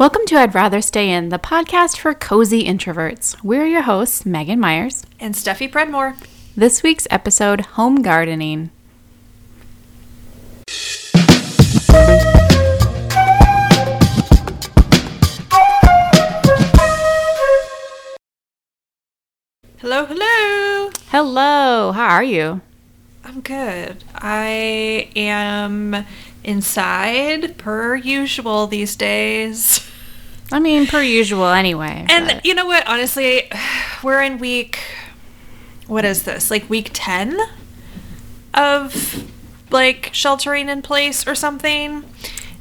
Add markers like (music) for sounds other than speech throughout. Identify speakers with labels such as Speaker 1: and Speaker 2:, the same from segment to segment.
Speaker 1: Welcome to I'd Rather Stay In, the podcast for cozy introverts. We're your hosts, Megan Myers.
Speaker 2: And Steffi Predmore.
Speaker 1: This week's episode Home Gardening.
Speaker 2: Hello, hello.
Speaker 1: Hello, how are you?
Speaker 2: I'm good. I am inside per usual these days. (laughs)
Speaker 1: I mean, per usual, anyway.
Speaker 2: And
Speaker 1: but-
Speaker 2: you know what? Honestly, (sighs) we're in week. What is this? Like week 10 of like sheltering in place or something?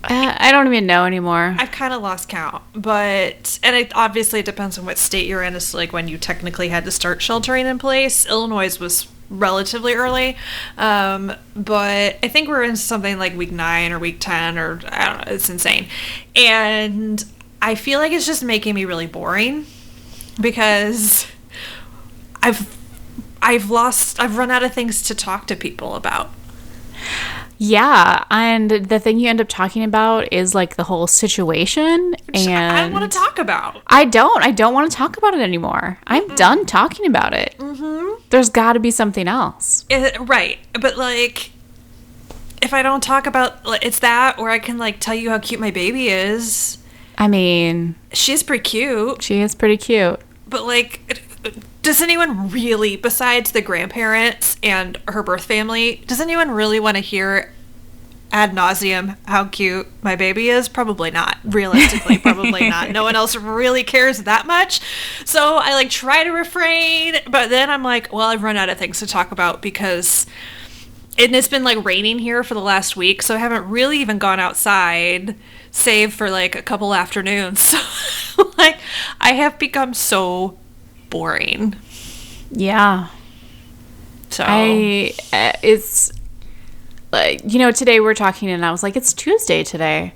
Speaker 1: uh, I don't even know anymore.
Speaker 2: I've kind of lost count, but and it obviously it depends on what state you're in as to like when you technically had to start sheltering in place. Illinois was relatively early, um, but I think we're in something like week nine or week ten or I don't know. It's insane, and I feel like it's just making me really boring because I've I've lost I've run out of things to talk to people about.
Speaker 1: yeah, and the thing you end up talking about is like the whole situation. And
Speaker 2: I don't want to talk about.
Speaker 1: I don't. I don't want to talk about it anymore. I'm done talking about it. Mm-hmm. There's got to be something else.
Speaker 2: It, right, but like, if I don't talk about it's that, or I can like tell you how cute my baby is.
Speaker 1: I mean,
Speaker 2: She's pretty cute,
Speaker 1: she is pretty cute.
Speaker 2: but like, does anyone really, besides the grandparents and her birth family, does anyone really want to hear ad nauseum how cute my baby is? Probably not. Realistically, probably not. No one else really cares that much. So I like try to refrain, but then I'm like, well, I've run out of things to talk about because and it's been like raining here for the last week, so I haven't really even gone outside, save for like a couple afternoons. (laughs) So like I have become so boring.
Speaker 1: Yeah.
Speaker 2: So
Speaker 1: I uh, it's like you know today we're talking and I was like it's Tuesday today.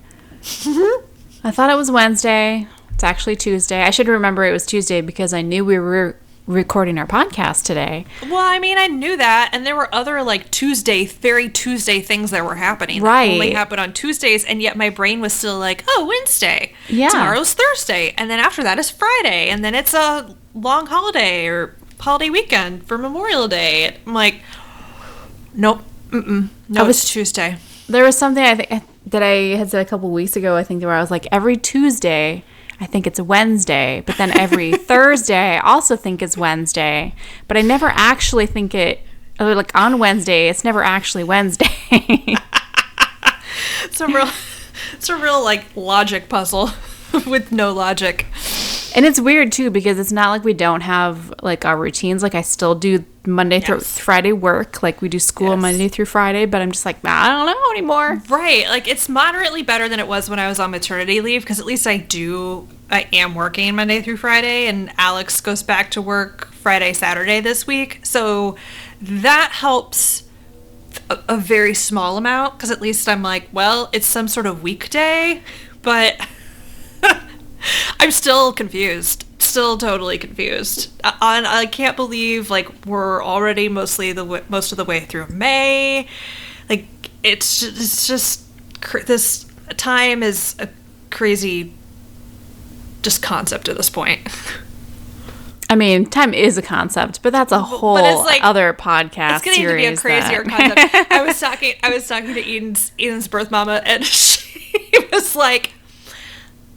Speaker 1: I thought it was Wednesday. It's actually Tuesday. I should remember it was Tuesday because I knew we were recording our podcast today.
Speaker 2: Well, I mean, I knew that, and there were other like Tuesday, very Tuesday things that were happening. that
Speaker 1: Right.
Speaker 2: only happened on Tuesdays, and yet my brain was still like, oh, Wednesday.
Speaker 1: Yeah.
Speaker 2: Tomorrow's Thursday, and then after that is Friday, and then it's a long holiday or holiday weekend for Memorial Day. I'm like, nope, mm-mm, no,
Speaker 1: I was-
Speaker 2: Tuesday.
Speaker 1: There was something I think that I had said a couple weeks ago. I think where I was like every Tuesday. I think it's Wednesday, but then every (laughs) Thursday I also think it's Wednesday, but I never actually think it or like on Wednesday. It's never actually Wednesday. (laughs)
Speaker 2: It's a real, it's a real like logic puzzle (laughs) with no logic.
Speaker 1: And it's weird too because it's not like we don't have like our routines. Like I still do Monday through Friday work. Like we do school
Speaker 2: Yes.
Speaker 1: Monday through Friday, but I'm just like, I don't know anymore.
Speaker 2: Right. Like it's moderately better than it was when I was on maternity leave because at least I do I am working Monday through Friday and Alex goes back to work Friday, Saturday this week. So that helps a, a very small amount because at least I'm like, well, it's some sort of weekday, (laughs) but (laughs) I'm still confused. Still totally confused. I, I I can't believe like we're already mostly the w- most of the way through May. Like it's just, it's just cr- this time is a crazy just concept at this point. (laughs)
Speaker 1: I mean, time is a concept, but that's a whole
Speaker 2: it's like-
Speaker 1: other podcast
Speaker 2: It's getting to be a crazier
Speaker 1: that-
Speaker 2: concept. I was talking I was talking to Eden's Eden's birth mama and (laughs) she was like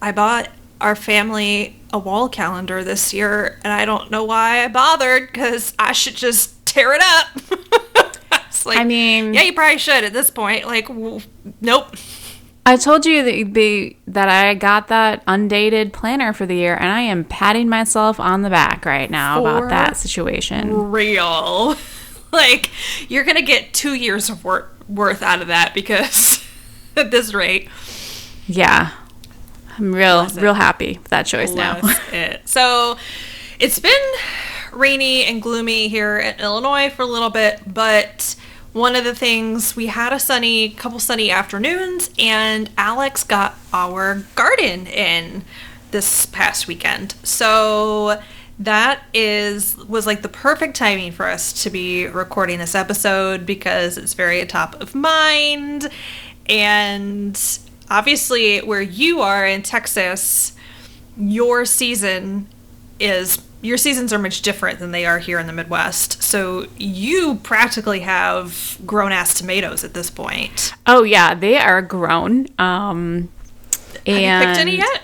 Speaker 2: I bought our family a wall calendar this year and I don't know why I bothered cuz I should just tear it up. (laughs) It's like,
Speaker 1: I mean-
Speaker 2: yeah, you probably should at this point. Like, w- nope.
Speaker 1: I told you that the that I got that undated planner for the year, and I am patting myself on the back right now
Speaker 2: For
Speaker 1: about that situation.
Speaker 2: Real. (laughs) like, you're gonna get two years of work worth out of that because (laughs) at this rate.
Speaker 1: Yeah, I'm real
Speaker 2: Bless it.
Speaker 1: real happy with that choice now. (laughs)
Speaker 2: It. So it's been rainy and gloomy here in Illinois for a little bit, but one of the things we had a sunny couple sunny afternoons and Alex got our garden in this past weekend. So that is was like the perfect timing for us to be recording this episode because it's very top of mind and obviously where you are in Texas, your season is your seasons are much different than they are here in the Midwest. So you practically have grown ass tomatoes at this point.
Speaker 1: Oh yeah, they are grown. Um,
Speaker 2: Have you picked any yet?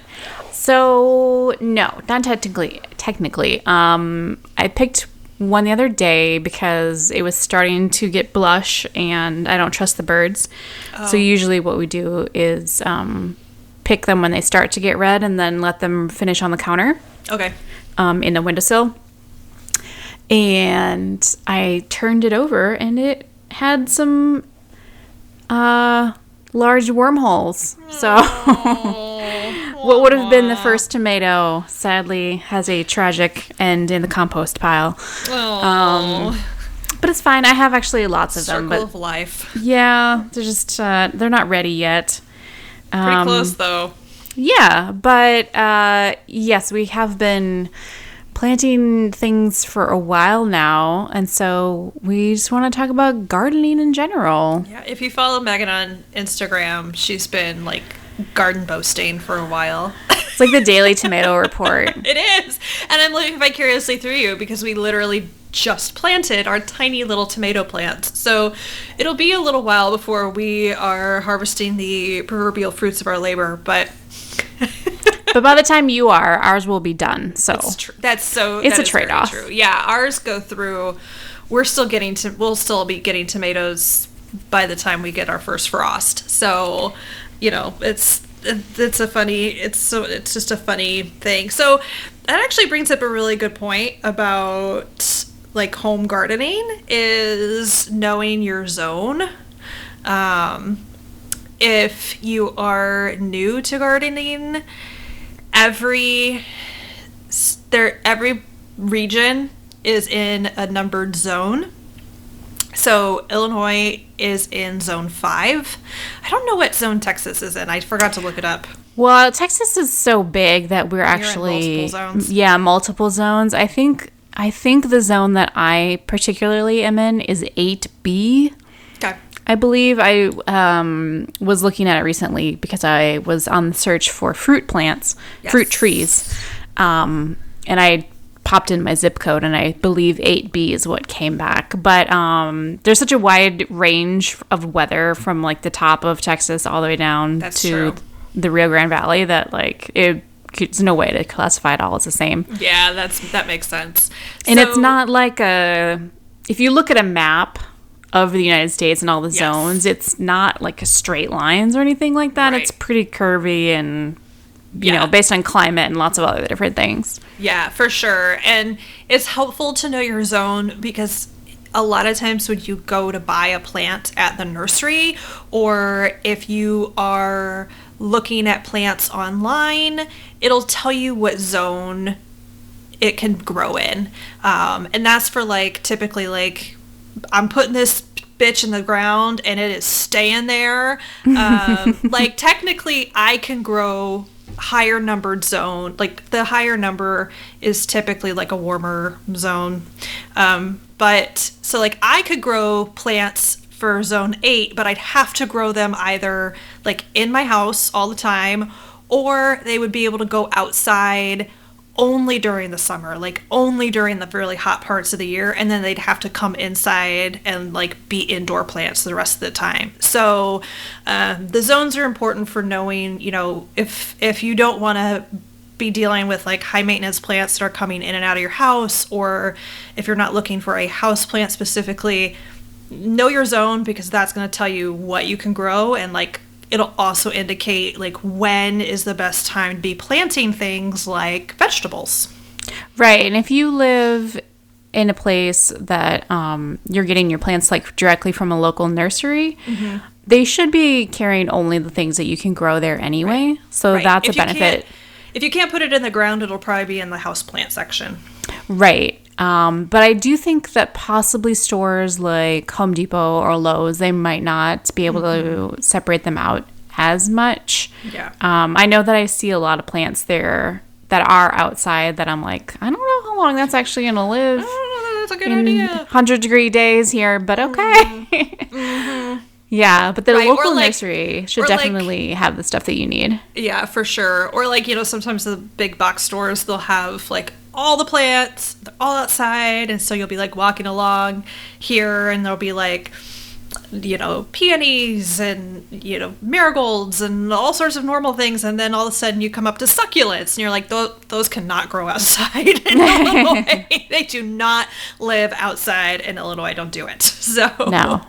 Speaker 1: So no, not technically. Technically, um, I picked one the other day because it was starting to get blush, and I don't trust the birds. So usually, what we do is um, pick them when they start to get red, and then let them finish on the counter
Speaker 2: Okay.
Speaker 1: um, in a windowsill. And I turned it over, and it had some uh, large wormholes. So, (laughs) what would have been the first tomato sadly has a tragic end in the compost pile.
Speaker 2: Oh,
Speaker 1: But it's fine. I have actually lots of them.
Speaker 2: circle
Speaker 1: But
Speaker 2: of life.
Speaker 1: yeah, they're just uh, they're not ready yet.
Speaker 2: Pretty
Speaker 1: Um,
Speaker 2: close though.
Speaker 1: Yeah, but uh, yes, we have been planting things for a while now, and so we just want to talk about gardening in general.
Speaker 2: Yeah, if you follow Megan on Instagram, she's been like garden boasting for a while.
Speaker 1: It's like the daily tomato (laughs) report.
Speaker 2: it is. And I'm living vicariously through you because we literally just planted our tiny little tomato plants. So it'll be a little while before we are harvesting the proverbial fruits of our labor, but
Speaker 1: But by the time you are, ours will be done. So
Speaker 2: It's tr- that's so.
Speaker 1: It's
Speaker 2: that
Speaker 1: a trade-off.
Speaker 2: Yeah, ours go through. We're still getting to. We'll still be getting tomatoes by the time we get our first frost. So, you know, it's it's a funny. It's so it's just a funny thing. So that actually brings up a really good point about like home gardening is knowing your zone. Um, if you are new to gardening, every there every region is in a numbered zone. So Illinois is in zone 5. I don't know what zone Texas is in. I forgot to look it up.
Speaker 1: Well, Texas is so big that we're
Speaker 2: in
Speaker 1: actually
Speaker 2: multiple zones.
Speaker 1: yeah, multiple zones. I think I think the zone that I particularly am in is 8B.
Speaker 2: Okay.
Speaker 1: I believe I um, was looking at it recently because I was on the search for fruit plants, fruit trees, um, and I popped in my zip code, and I believe 8B is what came back. But um, there's such a wide range of weather from like the top of Texas all the way down
Speaker 2: That's
Speaker 1: to
Speaker 2: true.
Speaker 1: the Rio Grande Valley that like it. There's no way to classify it all as the same.
Speaker 2: Yeah, that's that makes sense.
Speaker 1: And it's not like a. If you look at a map of the United States and all the
Speaker 2: Yes.
Speaker 1: zones, it's not like a straight lines or anything like that. It's pretty curvy and, you
Speaker 2: Yeah.
Speaker 1: know, based on climate and lots of other different things.
Speaker 2: Yeah, for sure. And it's helpful to know your zone because a lot of times when you go to buy a plant at the nursery or if you are looking at plants online, it'll tell you what zone it can grow in. Um, and that's for like typically like I'm putting this bitch in the ground and it is staying there. (laughs) Um, like technically I can grow higher numbered zone. Like the higher number is typically like a warmer zone. Um, but so like I could grow plants for zone 8, but I'd have to grow them either like in my house all the time or they would be able to go outside only during the summer, like only during the really hot parts of the year, and then they'd have to come inside and like be indoor plants the rest of the time. So um, the zones are important for knowing, you know, if if you don't want to be dealing with like high maintenance plants that are coming in and out of your house, or if you're not looking for a house plant specifically, know your zone because that's going to tell you what you can grow and like it'll also indicate like when is the best time to be planting things like vegetables.
Speaker 1: Right. And if you live in a place that um, you're getting your plants like directly from a local nursery,
Speaker 2: Mm-hmm.
Speaker 1: they should be carrying only the things that you can grow there anyway. So
Speaker 2: Right.
Speaker 1: that's
Speaker 2: If
Speaker 1: a benefit.
Speaker 2: If you can't put it in the ground, it'll probably be in the house plant section.
Speaker 1: Right. Um, but I do think that possibly stores like Home Depot or Lowe's, they might not be able to separate them out as much.
Speaker 2: Yeah.
Speaker 1: Um, I know that I see a lot of plants there that are outside that I'm like, I don't know how long that's actually going to live
Speaker 2: Oh, that's a good idea.
Speaker 1: 100 degree days here, but okay. (laughs) Yeah, but the
Speaker 2: Right,
Speaker 1: local
Speaker 2: like-
Speaker 1: nursery should
Speaker 2: or like-
Speaker 1: definitely have the stuff that you need.
Speaker 2: Yeah, for sure. Or like, you know, sometimes the big box stores they'll have like all the plants, they're all outside, and so you'll be like walking along here and there'll be like you know, peonies and you know, marigolds and all sorts of normal things and then all of a sudden you come up to succulents and you're like those those cannot grow outside in (laughs) Illinois. (laughs) they do not live outside in Illinois. Don't do it. (laughs) So
Speaker 1: No.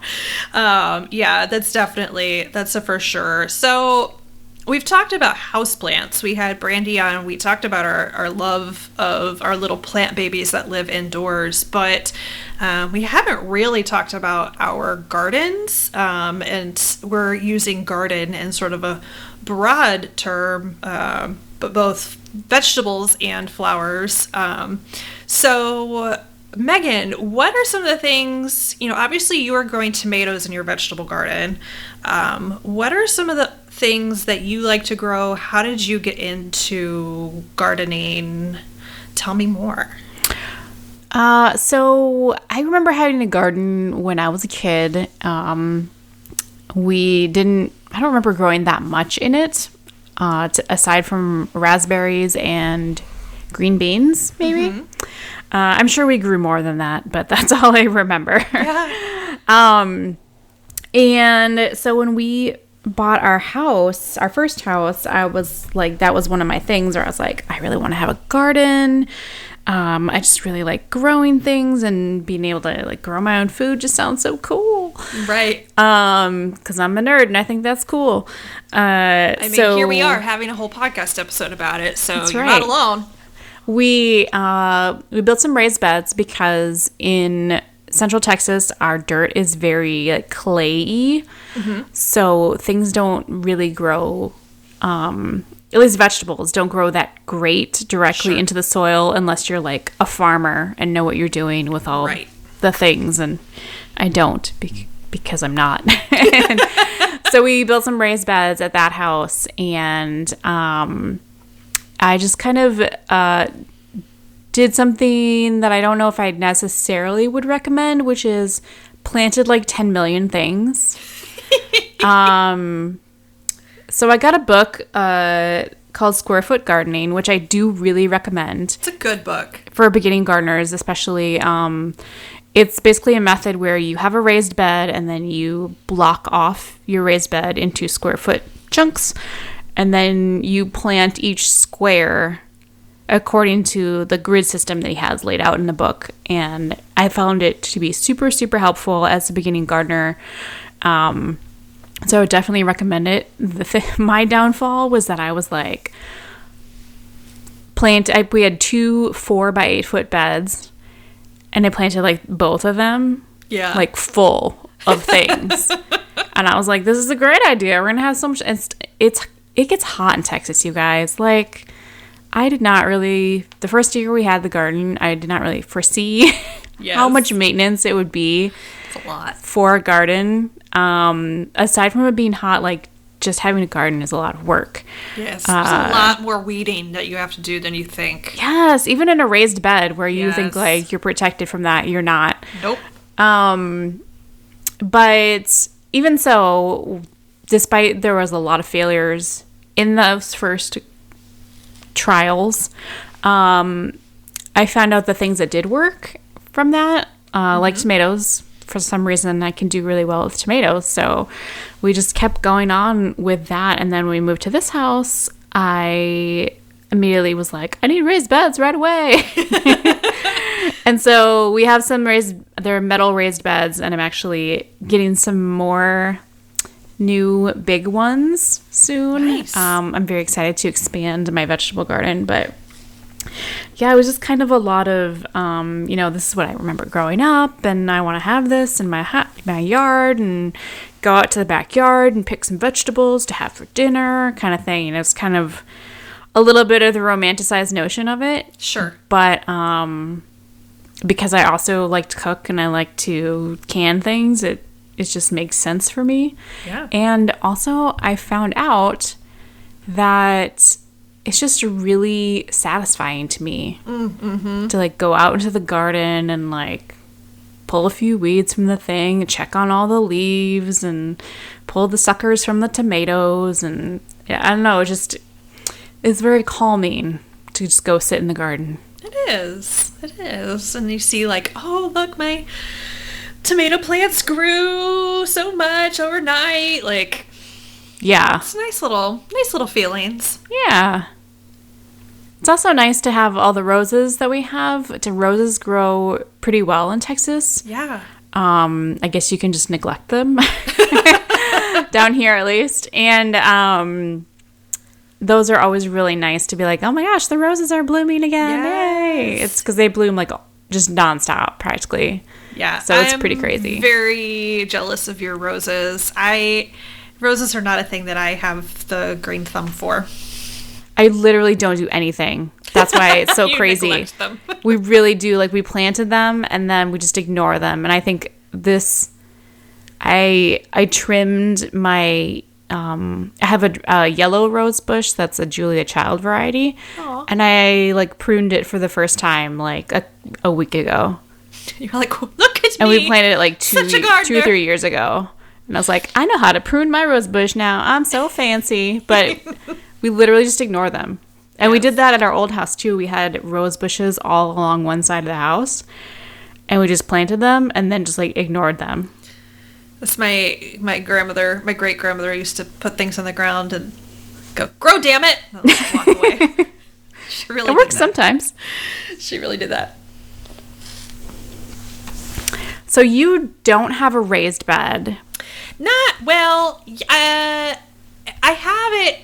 Speaker 2: um, yeah, that's definitely that's a for sure. So we've talked about houseplants. We had Brandy on. We talked about our, our love of our little plant babies that live indoors, but um, we haven't really talked about our gardens. Um, and we're using garden in sort of a broad term, um, but both vegetables and flowers. Um, so Megan, what are some of the things, you know, obviously you are growing tomatoes in your vegetable garden. Um, what are some of the things that you like to grow? How did you get into gardening? Tell me more.
Speaker 1: Uh, so I remember having a garden when I was a kid. Um, we didn't, I don't remember growing that much in it, uh, t- aside from raspberries and green beans, maybe. Uh, I'm sure we grew more than that, but (laughs) that's all I remember. Yeah. (laughs) um, and so when we bought our house, our first house, I was like, that was one of my things where I was like, I really want to have a garden. Um, I just really like growing things and being able to like grow my own food just sounds so cool.
Speaker 2: Right.
Speaker 1: Um, because I'm a nerd and I think that's cool. Uh,
Speaker 2: I mean,
Speaker 1: so
Speaker 2: here we are having a whole podcast episode about it, so you're
Speaker 1: right.
Speaker 2: not alone.
Speaker 1: We uh, we built some raised beds because in Central Texas our dirt is very like, clayey, so things don't really grow. Um, at least vegetables don't grow that great directly
Speaker 2: Sure.
Speaker 1: into the soil unless you're like a farmer and know what you're doing with all
Speaker 2: Right.
Speaker 1: the things. And I don't bec- because I'm not. (laughs) So we built some raised beds at that house and. Um, I just kind of uh, did something that I don't know if I necessarily would recommend, which is planted like 10 million things. (laughs) um, so I got a book uh, called Square Foot Gardening, which I do really recommend
Speaker 2: It's a good book.
Speaker 1: for beginning gardeners, especially. Um, it's basically a method where you have a raised bed and then you block off your raised bed into square foot chunks, and then you plant each square according to the grid system that he has laid out in the book. And I found it to be super, super helpful as a beginning gardener. Um, so I would definitely recommend it. The th- (laughs) my downfall was that I was like, plant. I, we had two four by eight foot beds, and I planted like both of them,
Speaker 2: Yeah.
Speaker 1: like full of things. (laughs) and I was like, "This is a great idea. We're gonna have so much." It's it's it gets hot in Texas, you guys. Like, I did not really the first year we had the garden. I did not really foresee (laughs) how much maintenance it would be
Speaker 2: It's a lot.
Speaker 1: for a garden. Um, aside from it being hot, like just having a garden is a lot of work.
Speaker 2: Yes. There's a lot more weeding that you have to do than you think.
Speaker 1: Yes, even in a raised bed where you think like you're protected from that, you're not.
Speaker 2: Nope.
Speaker 1: Um, but even so, despite there was a lot of failures in those first trials, um, I found out the things that did work from that, uh, like tomatoes. For some reason, I can do really well with tomatoes. So we just kept going on with that. And then when we moved to this house, I immediately was like, I need raised beds right away. (laughs) and so we have some raised, they're metal raised beds, and I'm actually getting some more new big ones soon.
Speaker 2: Nice.
Speaker 1: Um, I'm very excited to expand my vegetable garden, but yeah, it was just kind of a lot of, um, you know, this is what I remember growing up, and I want to have this in my ha- my yard, and go out to the backyard and pick some vegetables to have for dinner, kind of thing. You know, it's kind of a little bit of the romanticized notion of it,
Speaker 2: Sure.
Speaker 1: but um, because I also like to cook and I like to can things, it it just makes sense for me.
Speaker 2: Yeah.
Speaker 1: And also, I found out that it's just really satisfying to me mm, mm-hmm. to like go out into the garden and like pull a few weeds from the thing, check on all the leaves, and pull the suckers from the tomatoes. And yeah, I don't know, it just it's very calming to just go sit in the garden.
Speaker 2: It is. It is. And you see, like, oh, look, my tomato plants grew so much overnight. Like,
Speaker 1: Yeah.
Speaker 2: it's nice little, nice little feelings.
Speaker 1: Yeah. It's also nice to have all the roses that we have. To roses grow pretty well in Texas.
Speaker 2: Yeah.
Speaker 1: Um, I guess you can just neglect them (laughs) (laughs) down here at least. And um, those are always really nice to be like, oh my gosh, the roses are blooming again! Yay! It's because they bloom like just nonstop practically.
Speaker 2: Yeah.
Speaker 1: So it's pretty crazy.
Speaker 2: Very jealous of your roses. I roses are not a thing that I have the green thumb for.
Speaker 1: I literally don't do anything. That's why it's so (laughs) crazy. (laughs) we really do like we planted them and then we just ignore them. And I think this, I I trimmed my. Um, I have a, a yellow rose bush that's a Julia Child variety,
Speaker 2: Aw.
Speaker 1: and I like pruned it for the first time like a, a week ago, (laughs)
Speaker 2: You're like, look at
Speaker 1: and
Speaker 2: me.
Speaker 1: we planted it like two two or three years ago. And I was like, I know how to prune my rose bush now. I'm so fancy, but (laughs) we literally just ignore them. And we did that at our old house too. We had rose bushes all along one side of the house, and we just planted them and then just like ignored them.
Speaker 2: That's my my grandmother, my great grandmother used to put things on the ground and go, "Grow, damn it!" And walk away. (laughs) she really
Speaker 1: It works sometimes.
Speaker 2: She really did that.
Speaker 1: So you don't have a raised bed.
Speaker 2: Not well. Uh, I have it.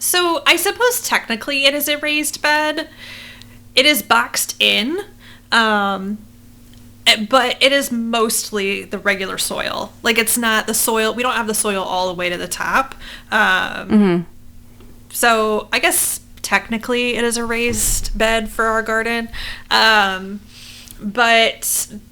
Speaker 2: So I suppose technically it is a raised bed. It is boxed in, um, but it is mostly the regular soil. Like it's not the soil. We don't have the soil all the way to the top. Um, So I guess technically it is a raised bed for our garden. Um, but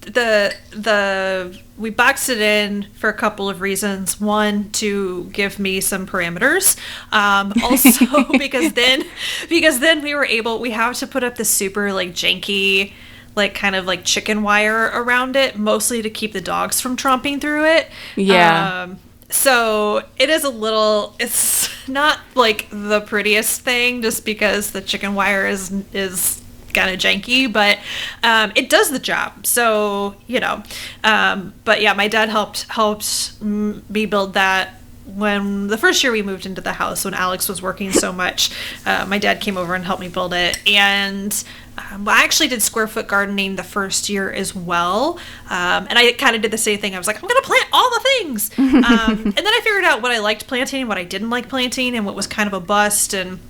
Speaker 2: the the we boxed it in for a couple of reasons. One, to give me some parameters. Um, (laughs) also because then because then we were able we have to put up this super like janky like kind of like chicken wire around it, mostly to keep the dogs from tromping through it.
Speaker 1: Yeah.
Speaker 2: Um, so it is a little it's not like the prettiest thing just because the chicken wire is is kind of janky but um, it does the job so you know um, but yeah my dad helped helped me build that when the first year we moved into the house when alex was working so much uh, my dad came over and helped me build it and um, I actually did square foot gardening the first year as well. Um, and I kind of did the same thing. I was like, I'm going to plant all the things. (laughs) um, and then I figured out what I liked planting what I didn't like planting and what was kind of a bust. And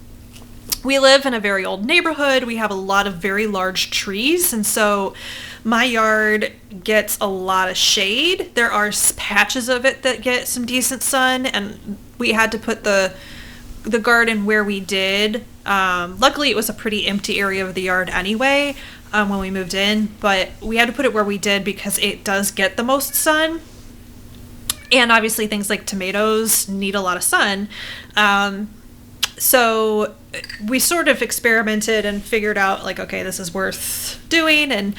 Speaker 2: we live in a very old neighborhood. We have a lot of very large trees. And so my yard gets a lot of shade. There are patches of it that get some decent sun. And we had to put the the garden where we did. Um, luckily, it was a pretty empty area of the yard anyway um, when we moved in, but we had to put it where we did because it does get the most sun. And obviously, things like tomatoes need a lot of sun. Um, so we sort of experimented and figured out, like, okay, this is worth doing. And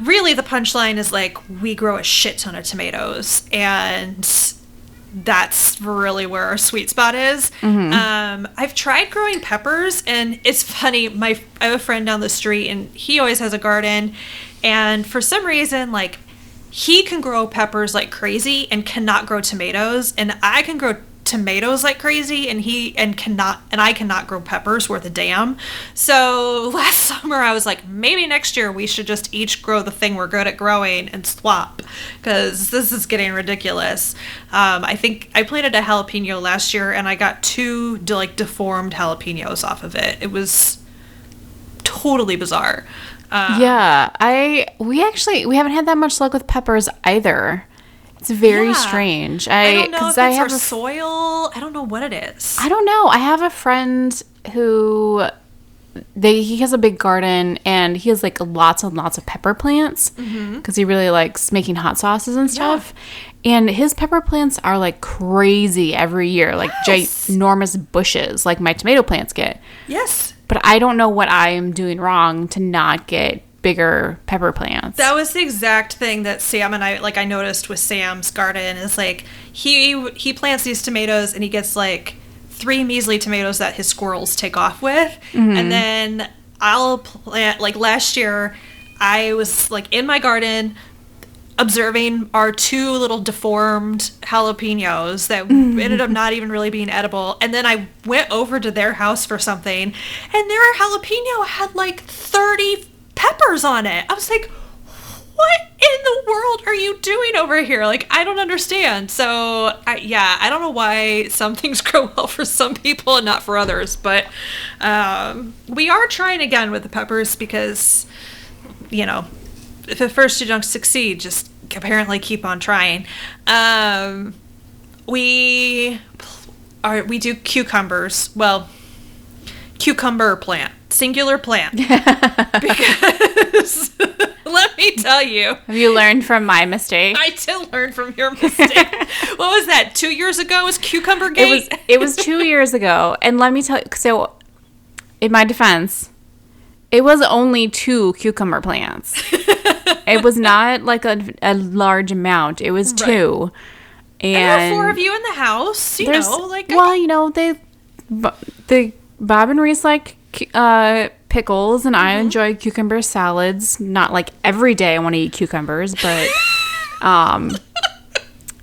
Speaker 2: really, the punchline is like, we grow a shit ton of tomatoes. And that's really where our sweet spot is. Um, I've tried growing peppers, and it's funny. My I have a friend down the street, and he always has a garden, and for some reason, like he can grow peppers like crazy and cannot grow tomatoes, and I can grow tomatoes like crazy and he and cannot and I cannot grow peppers worth a damn. So (laughs) last summer I was like maybe next year we should just each grow the thing we're good at growing and swap cuz this is getting ridiculous. Um, I think I planted a jalapeno last year and I got two like deformed jalapenos off of it. It was totally bizarre. Uh,
Speaker 1: yeah, I we actually we haven't had that much luck with peppers either. It's very
Speaker 2: Yeah.
Speaker 1: strange.
Speaker 2: I
Speaker 1: I
Speaker 2: don't know
Speaker 1: because
Speaker 2: if
Speaker 1: I have
Speaker 2: our
Speaker 1: a
Speaker 2: soil. I don't know what it is.
Speaker 1: I don't know. I have a friend who they he has a big garden and he has like lots and lots of pepper plants mm-hmm. because he really likes making hot sauces and stuff. And his pepper plants are like crazy every year, like
Speaker 2: Yes.
Speaker 1: ginormous bushes, like my tomato plants get.
Speaker 2: Yes.
Speaker 1: But I don't know what I am doing wrong to not get bigger pepper plants.
Speaker 2: That was the exact thing that Sam and I like I noticed with Sam's garden is like he he plants these tomatoes and he gets like three measly tomatoes that his squirrels take off with mm-hmm. and then I'll plant like last year I was like in my garden observing our two little deformed jalapenos that mm-hmm. ended up not even really being edible. And then I went over to their house for something, and their jalapeno had like 30 peppers on it. I was like, what in the world are you doing over here? Like, I don't understand. So, I, yeah, I don't know why some (laughs) things grow well for some people and not for others. But um, we are trying again with the peppers because, you know, if at first you don't succeed, just apparently keep on trying. Um, we are we do cucumbers. Well, cucumber plant, singular plant. (laughs) because (laughs) let me tell you,
Speaker 1: Have you learned from my mistake?
Speaker 2: I did learn from your mistake. (laughs) what was that? Two years ago was cucumber
Speaker 1: it was it was two years ago, and let me tell you. So, in my defense, it was only two cucumber plants. it was not like a, a large amount. It was
Speaker 2: Right.
Speaker 1: two, and,
Speaker 2: and there were four of you in the house. You know, like
Speaker 1: well, you know they, the Bob and Reese like uh, pickles, and
Speaker 2: Mm-hmm.
Speaker 1: I enjoy cucumber salads. Not like every day I want to eat cucumbers, but (laughs) um,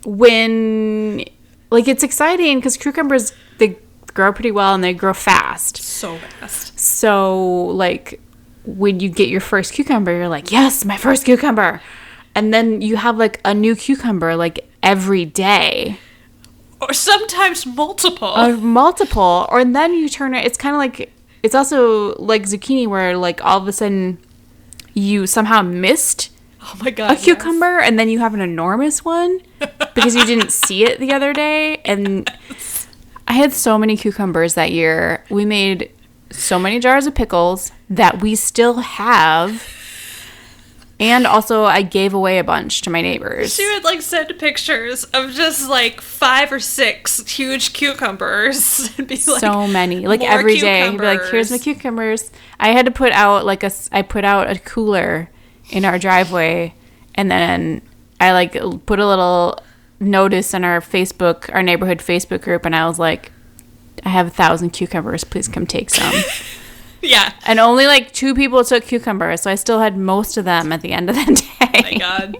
Speaker 1: when like it's exciting because cucumbers they grow pretty well and they grow fast.
Speaker 2: so fast.
Speaker 1: So like when you get your first cucumber, you're like, yes, my first cucumber, and then you have like a new cucumber like every day
Speaker 2: Or sometimes multiple.
Speaker 1: a multiple or and then you turn it it's kind of like it's also like zucchini where like all of a sudden you somehow missed
Speaker 2: oh my
Speaker 1: a
Speaker 2: god. yes.
Speaker 1: cucumber and then you have an enormous one (laughs) because you didn't see it the other day and i had so many cucumbers that year we made so many jars of pickles that we still have and also i gave away a bunch to my neighbors.
Speaker 2: She would like send pictures of just like five or six huge cucumbers. (laughs) And be like,
Speaker 1: so many. Like
Speaker 2: "More
Speaker 1: every day be like here's my
Speaker 2: cucumbers."
Speaker 1: cucumbers i had to put out like a, I put out a cooler in our driveway and then i like put a little notice in our facebook our neighborhood facebook group and i was like i have a thousand cucumbers. Please come take some (laughs) (laughs)
Speaker 2: Yeah.
Speaker 1: and only like two people took cucumbers so i still had most of them at the end of the (laughs) day
Speaker 2: Oh my god.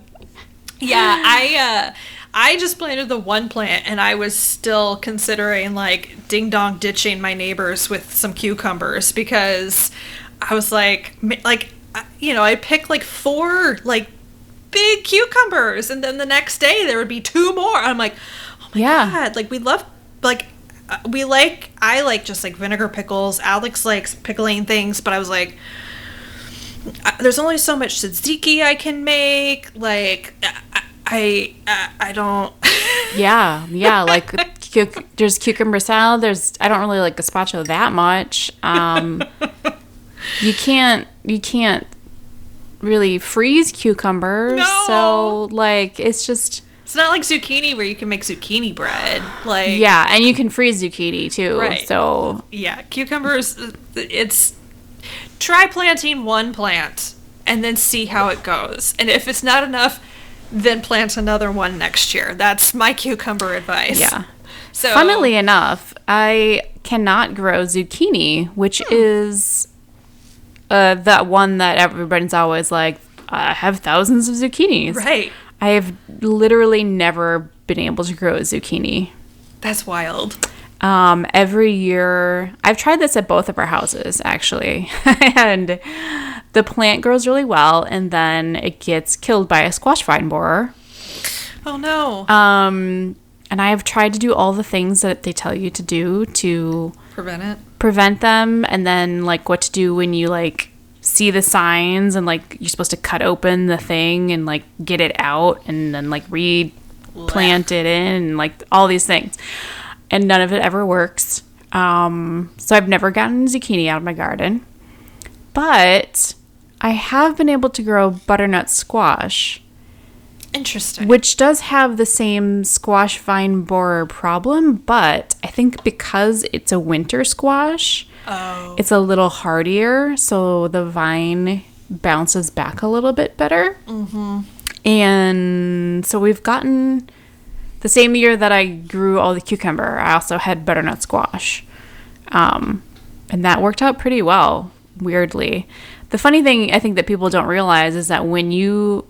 Speaker 2: Yeah, I uh I just planted the one plant and I was still considering like ding dong ditching my neighbors with some cucumbers because I was like like you know, I picked like four like big cucumbers and then the next day there would be two more. I'm like, "Oh my
Speaker 1: Yeah.
Speaker 2: god, like we love like uh, Uh, we like I like just like vinegar pickles. Alex likes pickling things, but I was like uh, there's only so much tzatziki I can make. Like, uh, I, I, I, I don't. (laughs)
Speaker 1: Yeah, yeah. Like cuc- there's cucumber salad. There's I don't really like gazpacho that much. Um, (laughs) you can't you can't really freeze cucumbers.
Speaker 2: No.
Speaker 1: So like it's just
Speaker 2: it's not like zucchini where you can make zucchini bread. Like,
Speaker 1: yeah, and you can freeze zucchini too.
Speaker 2: Right.
Speaker 1: So
Speaker 2: yeah, cucumbers. It's try planting one plant and then see how it goes. And if it's not enough, then plant another one next year. That's my cucumber advice.
Speaker 1: yeah.
Speaker 2: So
Speaker 1: Funnily enough, I cannot grow zucchini, which is uh, that one that everybody's always like, I have thousands of zucchinis.
Speaker 2: right.
Speaker 1: I have literally never been able to grow a zucchini.
Speaker 2: That's wild.
Speaker 1: Um, every year, I've tried this at both of our houses actually, (laughs) and the plant grows really well, and then it gets killed by a squash vine borer.
Speaker 2: Oh no.
Speaker 1: Um, and I have tried to do all the things that they tell you to do to
Speaker 2: Prevent it.
Speaker 1: prevent them, and then like what to do when you like see the signs and like you're supposed to cut open the thing and like get it out and then like replant it in and like all these things. And none of it ever works. Um, so i've never gotten zucchini out of my garden. But i have been able to grow butternut squash.
Speaker 2: Interesting.
Speaker 1: which does have the same squash vine borer problem, but I think because it's a winter squash,
Speaker 2: oh.
Speaker 1: it's a little hardier, so the vine bounces back a little bit better. Mm-hmm. And so we've gotten the same year that I grew all the cucumber, I also had butternut squash. Um, and that worked out pretty well, weirdly. The funny thing I think that people don't realize is that when you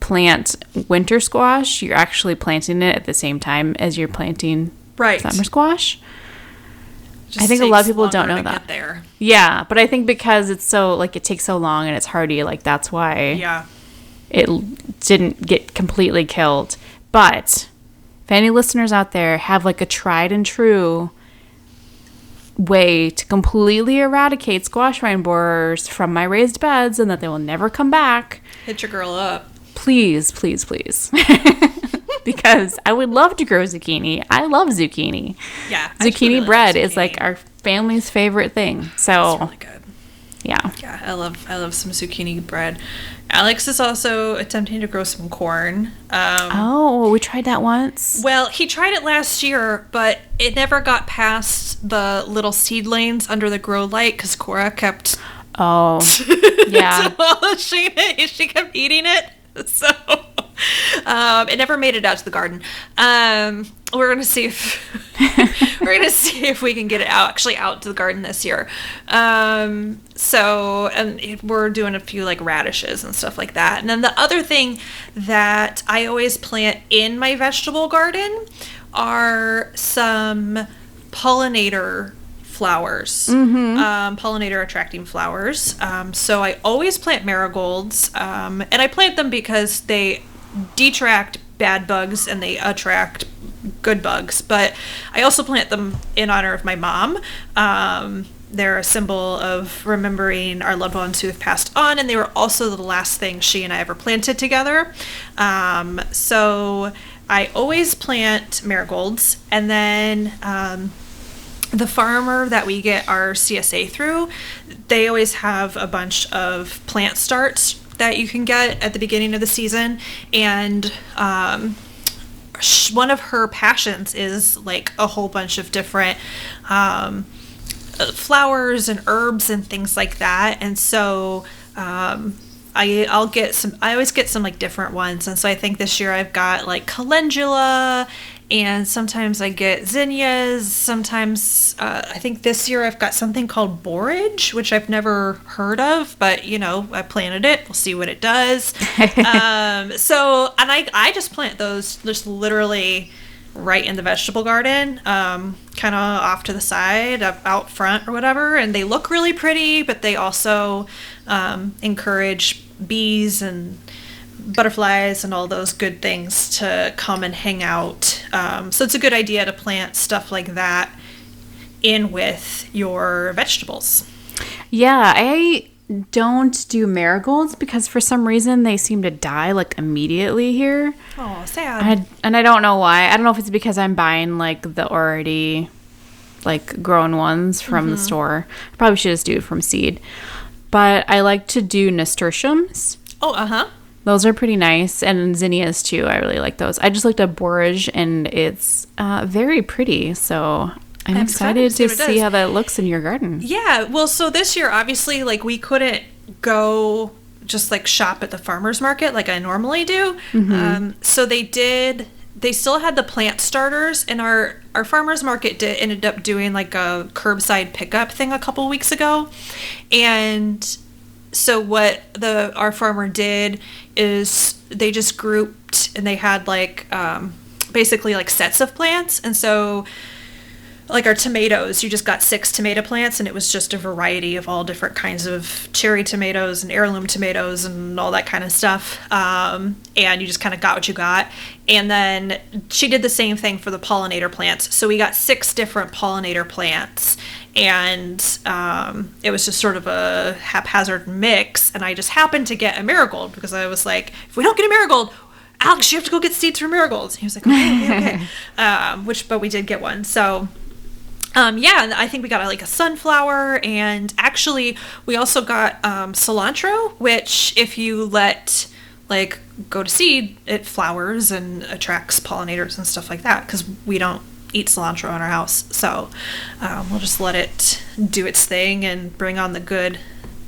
Speaker 1: plant winter squash, you're actually planting it at the same time as you're planting
Speaker 2: Right.
Speaker 1: summer squash. I think a lot of people don't know that.
Speaker 2: there.
Speaker 1: Yeah, but I think because it's so like it takes so long and it's hardy, like that's why
Speaker 2: Yeah.
Speaker 1: it didn't get completely killed. But if any listeners out there have like a tried and true way to completely eradicate squash vine borers from my raised beds and that they will never come back,
Speaker 2: Hit your girl up.
Speaker 1: please, please, please. (laughs) (laughs) because I would love to grow zucchini. I love zucchini.
Speaker 2: Yeah.
Speaker 1: Zucchini
Speaker 2: really
Speaker 1: bread
Speaker 2: like
Speaker 1: is like our family's favorite thing. So,
Speaker 2: It's really good.
Speaker 1: yeah.
Speaker 2: Yeah, I love I love some zucchini bread. Alex is also attempting to grow some corn. Um,
Speaker 1: Oh, we tried that once.
Speaker 2: Well, he tried it last year, but it never got past the little seedlings under the grow light because Cora kept
Speaker 1: Oh, (laughs) yeah.
Speaker 2: demolishing it. She kept eating it, (laughs) so um, it never made it out to the garden. Um, we're gonna see if (laughs) we're gonna see if we can get it out actually out to the garden this year. Um, so and we're doing a few like radishes and stuff like that. And then the other thing that I always plant in my vegetable garden are some pollinator flowers, um, pollinator attracting flowers. Um, so I always plant marigolds, um, and I plant them because they detract bad bugs and they attract good bugs. But I also plant them in honor of my mom. Um, they're a symbol of remembering our loved ones who have passed on, and they were also the last thing she and I ever planted together. Um, so I always plant marigolds, and then um, the farmer that we get our CSA through, they always have a bunch of plant starts that you can get at the beginning of the season, and um, one of her passions is like a whole bunch of different um, flowers and herbs and things like that, and so. Um, I, I'll get some. I always get some like different ones, and so I think this year I've got like calendula, and sometimes I get zinnias. Sometimes uh, I think this year I've got something called borage, which I've never heard of, but you know I planted it. We'll see what it does. (laughs) um, so and I I just plant those just literally right in the vegetable garden, um, kind of off to the side, up out front or whatever. And they look really pretty, but they also um, encourage bees and butterflies and all those good things to come and hang out. Um, so it's a good idea to plant stuff like that in with your vegetables.
Speaker 1: Yeah, I don't do marigolds because for some reason they seem to die like immediately here.
Speaker 2: Oh, sad.
Speaker 1: I, and I don't know why. I don't know if it's because I'm buying like the already like grown ones from the store. I probably should just do it from seed. But I like to do nasturtiums.
Speaker 2: oh, uh huh.
Speaker 1: Those are pretty nice, and zinnias too. I really like those. I just looked at borage, and it's uh, very pretty. So I'm,
Speaker 2: I'm
Speaker 1: excited,
Speaker 2: excited to see
Speaker 1: to
Speaker 2: what it
Speaker 1: see how that looks in your garden.
Speaker 2: Yeah, well, so this year, obviously, like we couldn't go just like shop at the farmers market like I normally do. Um, so they did. They still had the plant starters, and our our farmers market did ended up doing like a curbside pickup thing a couple weeks ago, and so what the our farmer did is they just grouped and they had like um, basically like sets of plants, and so like our tomatoes, you just got six tomato plants, and it was just a variety of all different kinds of cherry tomatoes and heirloom tomatoes and all that kind of stuff. Um, and you just kind of got what you got. And then she did the same thing for the pollinator plants. So we got six different pollinator plants, and um, it was just sort of a haphazard mix. And I just happened to get a marigold because I was like, if we don't get a marigold, Alex, you have to go get seeds for marigolds. He was like, okay, okay, okay. (laughs) um, which, but we did get one. So, um, yeah, and I think we got like a sunflower, and actually, we also got um, cilantro, which if you let like go to seed, it flowers and attracts pollinators and stuff like that. Because we don't eat cilantro in our house, so um, we'll just let it do its thing and bring on the good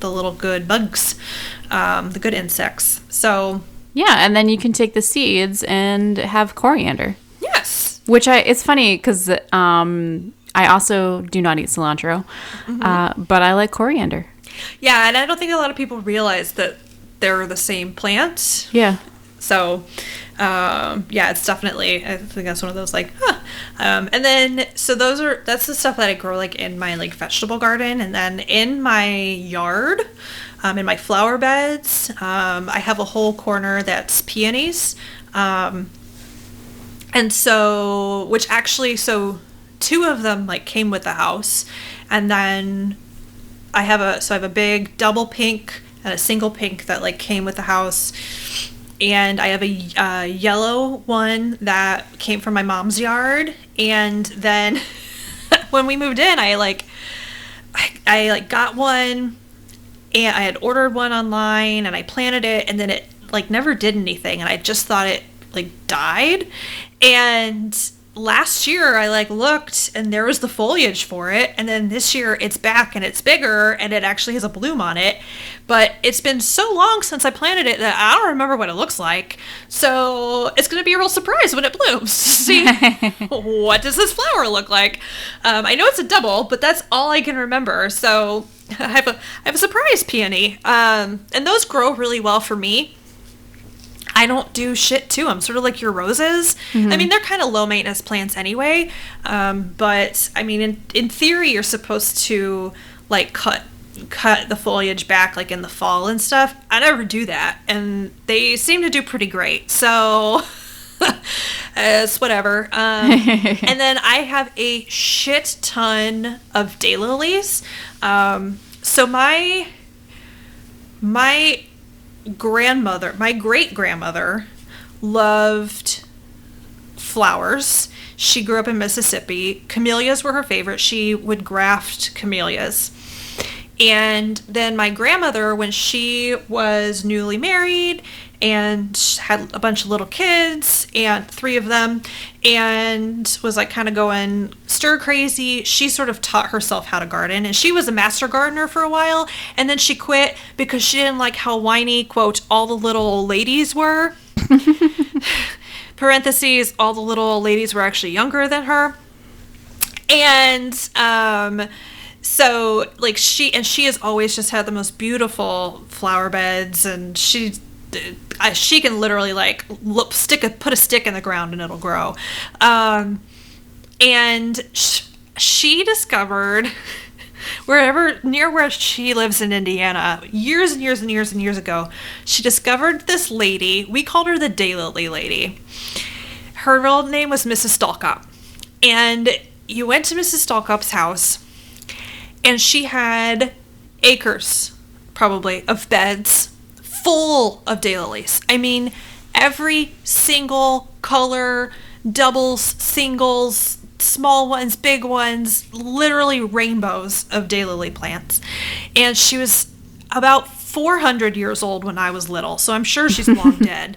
Speaker 2: the little good bugs, um, the good insects. So
Speaker 1: Yeah, and then you can take the seeds and have coriander.
Speaker 2: yes,
Speaker 1: Which I it's funny because um, I also do not eat cilantro, uh, but I like coriander.
Speaker 2: yeah, and I don't think a lot of people realize that they're the same plant.
Speaker 1: Yeah.
Speaker 2: So, um, yeah, it's definitely. I think that's one of those like, huh. Um, and then so those are that's the stuff that I grow like in my like vegetable garden, and then in my yard, um, in my flower beds, um, I have a whole corner that's peonies. Um, and so which actually so two of them like came with the house and then i have a so i have a big double pink and a single pink that like came with the house and i have a uh, yellow one that came from my mom's yard. And then (laughs) when we moved in i like I, I like got one and I had ordered one online and I planted it and then it like never did anything. And I just thought it like died. And last year I like looked and there was the foliage for it and then this year it's back and it's bigger and it actually has a bloom on it. But it's been so long since I planted it that I don't remember what it looks like. So it's gonna be a real surprise when it blooms see (laughs) (laughs) what does this flower look like. Um, I know it's a double but that's all I can remember. So (laughs) I have a I have a surprise peony. Um, and those grow really well for me I don't do shit to them. Sort of like your roses. I mean, they're kind of low maintenance plants anyway. Um, but I mean, in in theory, you're supposed to like cut cut the foliage back like in the fall and stuff. I never do that, and they seem to do pretty great. So. (laughs) it's whatever. Um, (laughs) and then I have a shit ton of daylilies. Um, so my my grandmother, my great grandmother, loved flowers. She grew up in Mississippi. Camellias were her favorite. She would graft camellias. And then my grandmother, when she was newly married and had a bunch of little kids, and three of them, and was like kind of going stir crazy, she sort of taught herself how to garden. And she was a master gardener for a while, and then she quit because she didn't like how whiny, quote, all the little ladies were. (laughs) Parentheses, all the little ladies were actually younger than her and um so like she and she has always just had the most beautiful flower beds and she I, she can literally like look, stick a put a stick in the ground and it'll grow um and sh- she discovered (laughs) wherever near where she lives in Indiana years and years and years and years ago she discovered this lady we called her the daylily lady her real name was Mrs. Stalkup and you went to Mrs. Stalkup's house, and she had acres, probably, of beds full of daylilies. I mean, every single color, doubles, singles, small ones, big ones, literally rainbows of daylily plants. And she was about 400 years old when I was little, so I'm sure she's long (laughs) dead.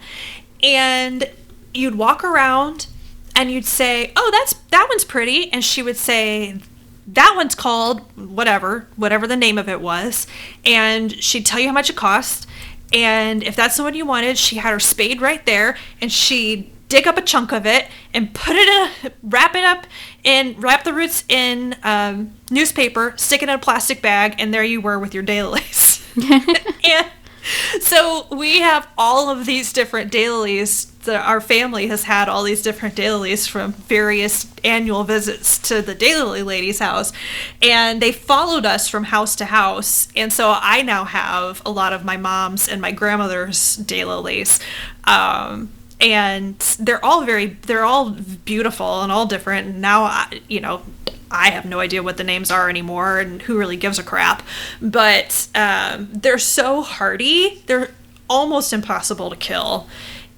Speaker 2: And you'd walk around and you'd say, "Oh, that's that one's pretty," and she would say, "That one's called whatever, whatever the name of it was," and she'd tell you how much it cost. And if that's the one you wanted, she had her spade right there, and she'd dig up a chunk of it and put it in, a, wrap it up, and wrap the roots in um, newspaper, stick it in a plastic bag, and there you were with your daylilies. (laughs) (laughs) and so we have all of these different daylilies. The, our family has had all these different daylilies from various annual visits to the daylily lady's house, and they followed us from house to house. And so I now have a lot of my mom's and my grandmother's daylilies. Um, and they're all very they're all beautiful and all different and now I, you know I have no idea what the names are anymore and who really gives a crap. But um, they're so hardy, they're almost impossible to kill.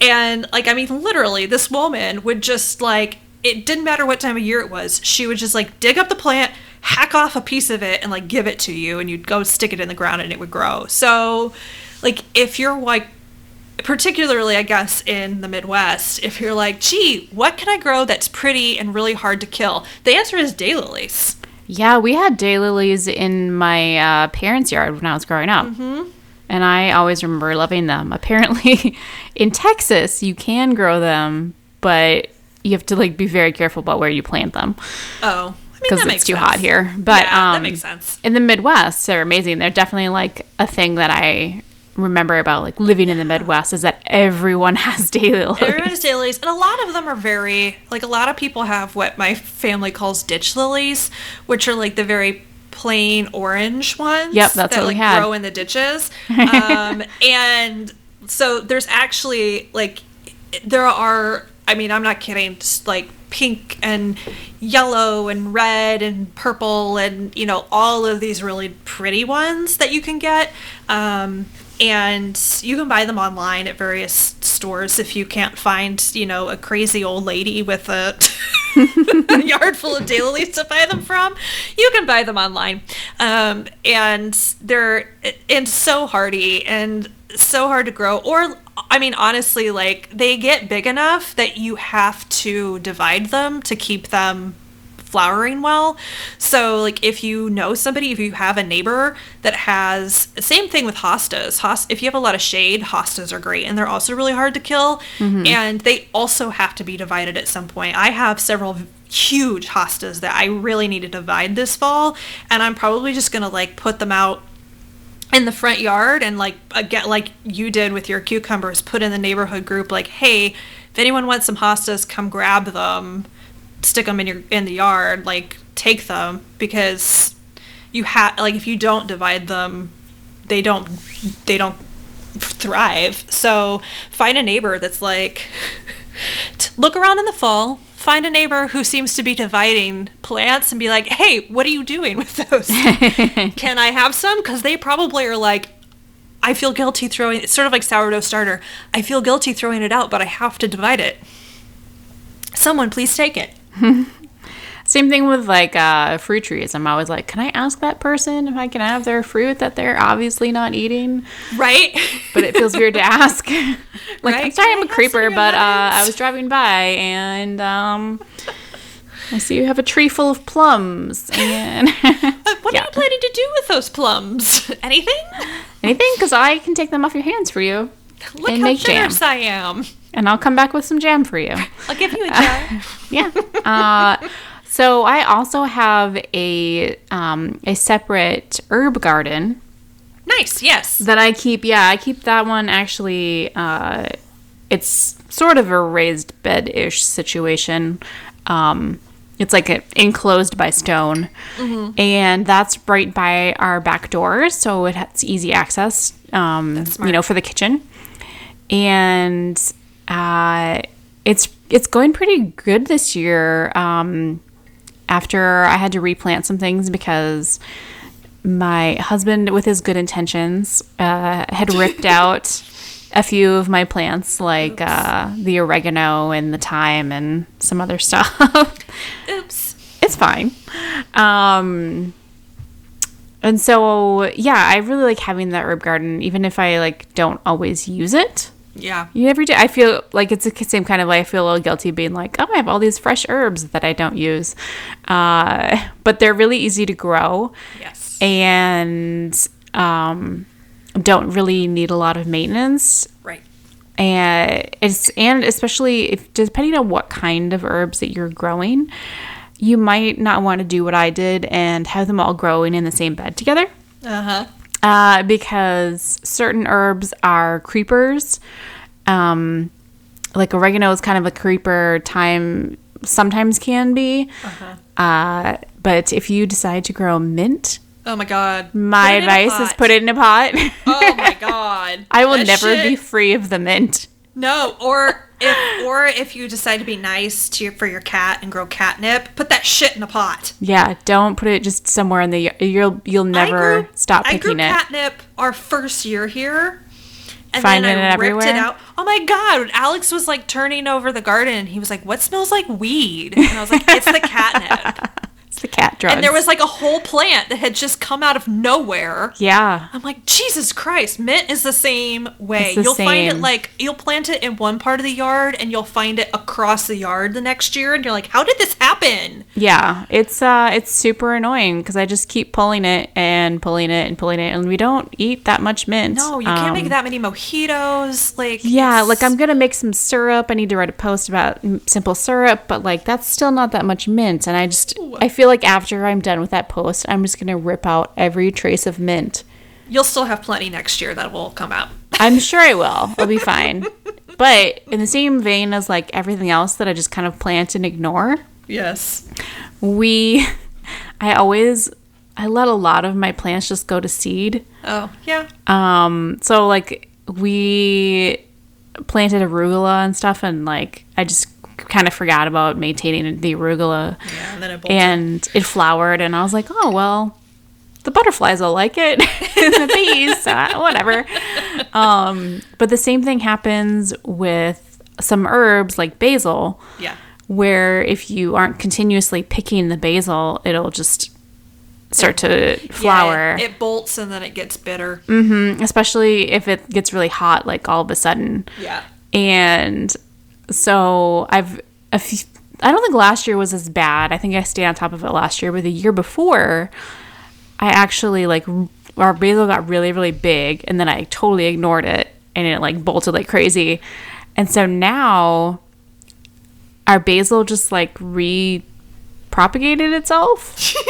Speaker 2: And, like, I mean, literally, this woman would just, like, it didn't matter what time of year it was, she would just, like, dig up the plant, hack off a piece of it, and, like, give it to you, and you'd go stick it in the ground and it would grow. So, like, if you're, like, particularly I guess in the Midwest, if you're like, gee, what can I grow that's pretty and really hard to kill? The answer is daylilies.
Speaker 1: Yeah, we had daylilies in my uh, parents' yard when I was growing up. Mm-hmm. And I always remember loving them. Apparently, (laughs) in Texas, you can grow them, but you have to like be very careful about where you plant them
Speaker 2: Oh, I mean,
Speaker 1: because it's
Speaker 2: makes
Speaker 1: too
Speaker 2: sense.
Speaker 1: hot here. But
Speaker 2: Yeah, that
Speaker 1: um,
Speaker 2: makes sense.
Speaker 1: In the Midwest, they're amazing. They're definitely like a thing that I remember about like living in the Midwest is that everyone (laughs) has daylilies.
Speaker 2: Everyone has daylilies, and a lot of them are very like a lot of people have what my family calls ditch lilies, which are like the very plain orange ones.
Speaker 1: Yep, that's
Speaker 2: that
Speaker 1: what we
Speaker 2: like
Speaker 1: had.
Speaker 2: grow in the ditches. (laughs) Um, and so there's actually like there are. I mean, I'm not kidding. Just like pink and yellow and red and purple and you know all of these really pretty ones that you can get. Um, and you can buy them online at various stores if you can't find you know a crazy old lady with a, a yard full of daylilies to buy them from you can buy them online. Um, and they're and so hardy and so hard to grow. Or i mean honestly like they get big enough that you have to divide them to keep them flowering well. So like if you know somebody, if you have a neighbor that has same thing with hostas. Host if you have a lot of shade, hostas are great and they're also really hard to kill mm-hmm. and they also have to be divided at some point. I have several huge hostas that I really need to divide this fall and I'm probably just going to like put them out in the front yard and like get like you did with your cucumbers put in the neighborhood group like hey if anyone wants some hostas come grab them stick them in your in the yard like take them because you have like if you don't divide them they don't they don't thrive. So find a neighbor that's like (laughs) t- look around in the fall find a neighbor who seems to be dividing plants and be like hey what are you doing with those? (laughs) Can i have some? Because they probably are like i feel guilty throwing it's sort of like sourdough starter i feel guilty throwing it out but i have to divide it. Someone please take it (laughs)
Speaker 1: Same thing with like uh, fruit trees. I'm always like, can I ask that person if I can have their fruit that they're obviously not eating?
Speaker 2: right
Speaker 1: But it feels weird to (laughs) ask. (laughs) like, I'm sorry, I'm a creeper, but uh, I was driving by and um, I see you have a tree full of plums. And
Speaker 2: what
Speaker 1: Yeah.
Speaker 2: are you planning to do with those plums anything
Speaker 1: anything? Because I can take them off your hands for you.
Speaker 2: look
Speaker 1: And
Speaker 2: how
Speaker 1: make jam.
Speaker 2: generous i am
Speaker 1: And I'll come back with some jam for you. (laughs)
Speaker 2: i'll give you a jar (laughs)
Speaker 1: yeah. Uh, so I also have a um, a separate herb garden
Speaker 2: nice yes
Speaker 1: that I keep. Yeah, I keep that one actually. Uh, it's sort of a raised bed ish situation. Um, it's like a, enclosed by stone, and that's right by our back door, so it has easy access. Um, you know, for the kitchen, and uh, it's it's going pretty good this year. Um, after I had to replant some things because my husband, with his good intentions, uh, had ripped (laughs) out a few of my plants, like uh, the oregano and the thyme and some other stuff. (laughs)
Speaker 2: oops
Speaker 1: it's fine. Um, and so, yeah, I really like having that herb garden, even if I like don't always use it.
Speaker 2: Yeah.
Speaker 1: You every day, I feel like it's the same kind of way. I feel a little guilty being like, oh, I have all these fresh herbs that I don't use, uh, but they're really easy to grow.
Speaker 2: Yes.
Speaker 1: And um, don't really need a lot of maintenance.
Speaker 2: right.
Speaker 1: And it's and especially if depending on what kind of herbs that you're growing, you might not want to do what I did and have them all growing in the same bed together.
Speaker 2: Uh-huh
Speaker 1: uh, because certain herbs are creepers. Um, like oregano is kind of a creeper. Thyme sometimes can be. uh but if you decide to grow mint,
Speaker 2: oh my god
Speaker 1: my
Speaker 2: Put it in a
Speaker 1: advice is put it in a pot.
Speaker 2: oh my (laughs) god
Speaker 1: I will
Speaker 2: That
Speaker 1: never
Speaker 2: shit-
Speaker 1: be free of the mint.
Speaker 2: No, or if or if you decide to be nice to your, for your cat and grow catnip, put that shit in a pot.
Speaker 1: Yeah, don't put it just somewhere in the. You'll you'll never
Speaker 2: grew,
Speaker 1: stop
Speaker 2: I grew
Speaker 1: picking it.
Speaker 2: catnip our first year here. And
Speaker 1: Finding
Speaker 2: then I
Speaker 1: it
Speaker 2: ripped it
Speaker 1: everywhere?
Speaker 2: out. Oh my god! Alex was like turning over the garden, he was like, "What smells like weed?" And I was like, "It's the catnip." (laughs)
Speaker 1: It's the cat drugs.
Speaker 2: And there was like a whole plant that had just come out of nowhere.
Speaker 1: yeah.
Speaker 2: I'm like, Jesus Christ, mint is the same way.
Speaker 1: The
Speaker 2: you'll find it like you'll plant it in one part of the yard and you'll find it across the yard the next year and you're like, How did this happen?
Speaker 1: Yeah, it's uh it's super annoying because I just keep pulling it and pulling it and pulling it, and we don't eat that much mint.
Speaker 2: No, you can't
Speaker 1: Um,
Speaker 2: make that many mojitos. Like
Speaker 1: Yeah, like I'm gonna make some syrup. I need to write a post about simple syrup, but like that's still not that much mint, and I just I feel like after I'm done with that post, I'm just gonna rip out every trace of mint.
Speaker 2: you'll still have plenty next year that will come out.
Speaker 1: I'm sure I will. (laughs) I'll be fine. But in the same vein as like everything else that I just kind of plant and ignore,
Speaker 2: Yes.
Speaker 1: we (laughs) I always I let a lot of my plants just go to seed.
Speaker 2: Oh, yeah.
Speaker 1: Um, so like we planted arugula and stuff, and like I just kind of forgot about maintaining the arugula,
Speaker 2: Yeah, and then it bolted.
Speaker 1: and it flowered, and I was like, oh well, the butterflies will like it, (laughs) the bees, uh, whatever. Um, but the same thing happens with some herbs like basil,
Speaker 2: yeah.
Speaker 1: where if you aren't continuously picking the basil, it'll just start to flower.
Speaker 2: Yeah, it, it bolts and then it gets bitter.
Speaker 1: especially if it gets really hot like all of a sudden
Speaker 2: Yeah.
Speaker 1: and so i've a few, i don't think last year was as bad. I think i stayed on top of it last year but the year before i actually like our basil got really really big and then i totally ignored it and it like bolted like crazy. And so now our basil just like re-propagated itself. (laughs)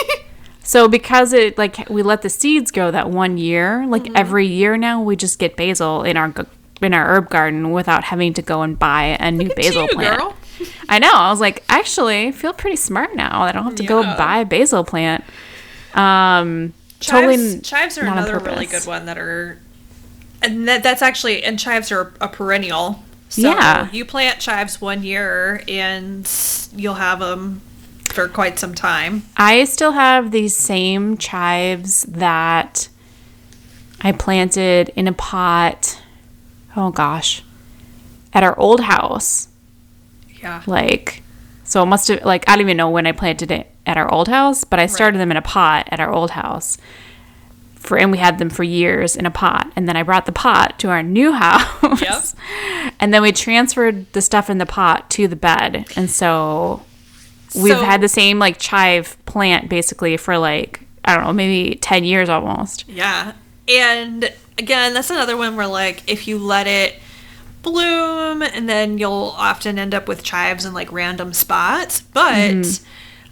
Speaker 1: So because it like we let the seeds go that one year, like
Speaker 2: Mm-hmm.
Speaker 1: every year now we just get basil in our in our herb garden without having to go and buy a new basil
Speaker 2: you,
Speaker 1: plant.
Speaker 2: girl. (laughs)
Speaker 1: I know. I was like, actually, I feel pretty smart now. I don't have to go buy a basil plant. Um,
Speaker 2: Chives,
Speaker 1: n-
Speaker 2: chives are
Speaker 1: not
Speaker 2: another really good one that are, and that, that's actually and chives are a perennial. So
Speaker 1: Yeah.
Speaker 2: you plant chives one year and you'll have them for quite some time.
Speaker 1: I still have these same chives that I planted in a pot. Oh gosh, at our old house.
Speaker 2: Yeah.
Speaker 1: like so it must have like i don't even know when i planted it at our old house but i started them in a pot at our old house for and we had them for years in a pot and then i brought the pot to our new (laughs) house
Speaker 2: Yep.
Speaker 1: and then we transferred the stuff in the pot to the bed and so we've
Speaker 2: So-
Speaker 1: had the same like chive plant basically for like i don't know maybe 10 years almost
Speaker 2: Yeah. And again, that's another one where like if you let it bloom and then you'll often end up with chives in like random spots. But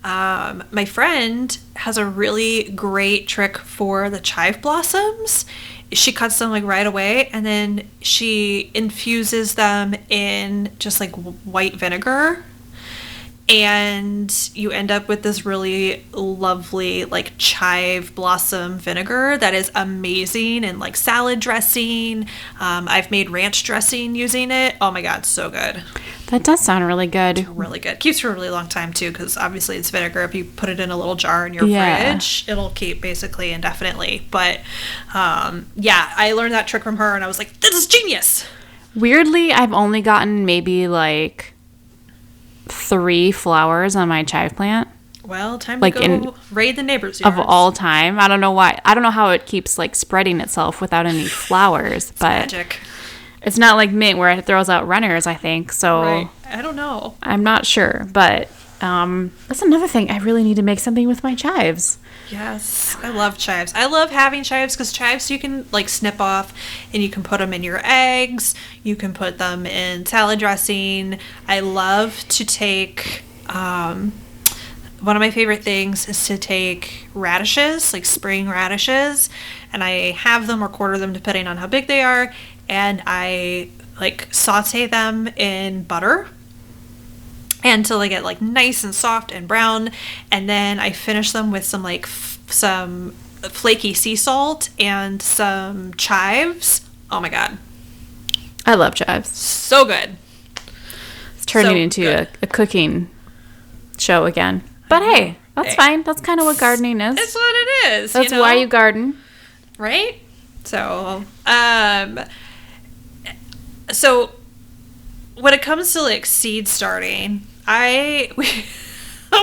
Speaker 2: um, my friend has a really great trick for the chive blossoms. She cuts them like right away and then she infuses them in just like w- white vinegar and you end up with this really lovely like chive blossom vinegar that is amazing and like salad dressing. Um, i've made ranch dressing using it. Oh my god so good.
Speaker 1: That does sound really good.
Speaker 2: Really good. Keeps for a really long time too because obviously it's vinegar. If you put it in a little jar in your
Speaker 1: Yeah.
Speaker 2: fridge it'll keep basically indefinitely. But um, yeah i learned that trick from her and i was like this is genius!
Speaker 1: Weirdly, I've only gotten maybe like three flowers on my chive plant
Speaker 2: well time
Speaker 1: Like
Speaker 2: to
Speaker 1: in-
Speaker 2: go raid the neighbors
Speaker 1: of all time. I don't know why. I don't know how it keeps like spreading itself without any flowers, but
Speaker 2: magic
Speaker 1: it's not like mint where it throws out runners, I think. So
Speaker 2: right i don't know
Speaker 1: I'm not sure, but um, that's another thing. I really need to make something with my chives.
Speaker 2: Yes, I love chives. I love having chives because chives you can like snip off and you can put them in your eggs. You can put them in salad dressing. I love to take. Um, one of my favorite things is to take radishes, like spring radishes, and I have them or quarter them depending on how big they are, and I like saute them in butter until they get like nice and soft and brown and then i finish them with some like f- some flaky sea salt and some chives oh my god
Speaker 1: I love chives.
Speaker 2: so good
Speaker 1: It's turning
Speaker 2: So
Speaker 1: into a, a cooking show again. But hey, that's
Speaker 2: Hey.
Speaker 1: fine. That's kind of what gardening is.
Speaker 2: that's what it is
Speaker 1: That's
Speaker 2: you know?
Speaker 1: why you garden.
Speaker 2: right so um so when it comes to like seed starting i (laughs) we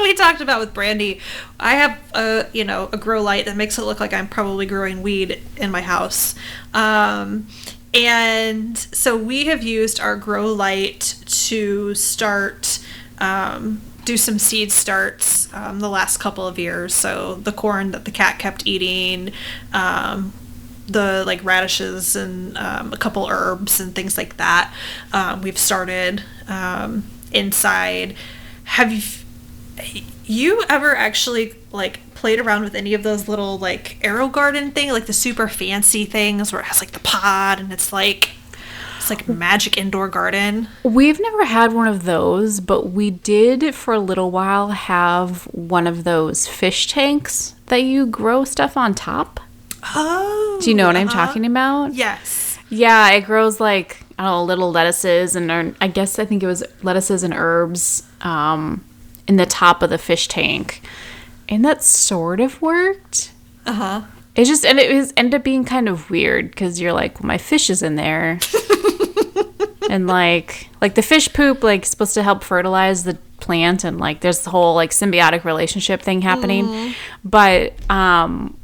Speaker 2: we talked about with Brandy, I have a you know a grow light that makes it look like I'm probably growing weed in my house. Um, and so we have used our grow light to start um, do some seed starts um, the last couple of years. So the corn that the cat kept eating, um, the like radishes and um, a couple herbs and things like that. Um, we've started um, inside. Have you you ever actually like played around with any of those little like AeroGarden thing, like the super fancy things where it has like the pod and it's like it's like magic indoor garden.
Speaker 1: We've never had one of those, but we did for a little while have one of those fish tanks that you grow stuff on top.
Speaker 2: Oh,
Speaker 1: Do you know what I'm
Speaker 2: uh-huh.
Speaker 1: talking about?
Speaker 2: Yes.
Speaker 1: Yeah, it grows like I don't know, little lettuces and or- I guess I think it was lettuces and herbs um, in the top of the fish tank, and that sort of worked.
Speaker 2: Uh huh.
Speaker 1: It just and it was ended up being kind of weird because you're like, well, my fish is in there, (laughs) and like like the fish poop like supposed to help fertilize the plant and like there's the whole like symbiotic relationship thing happening, but um,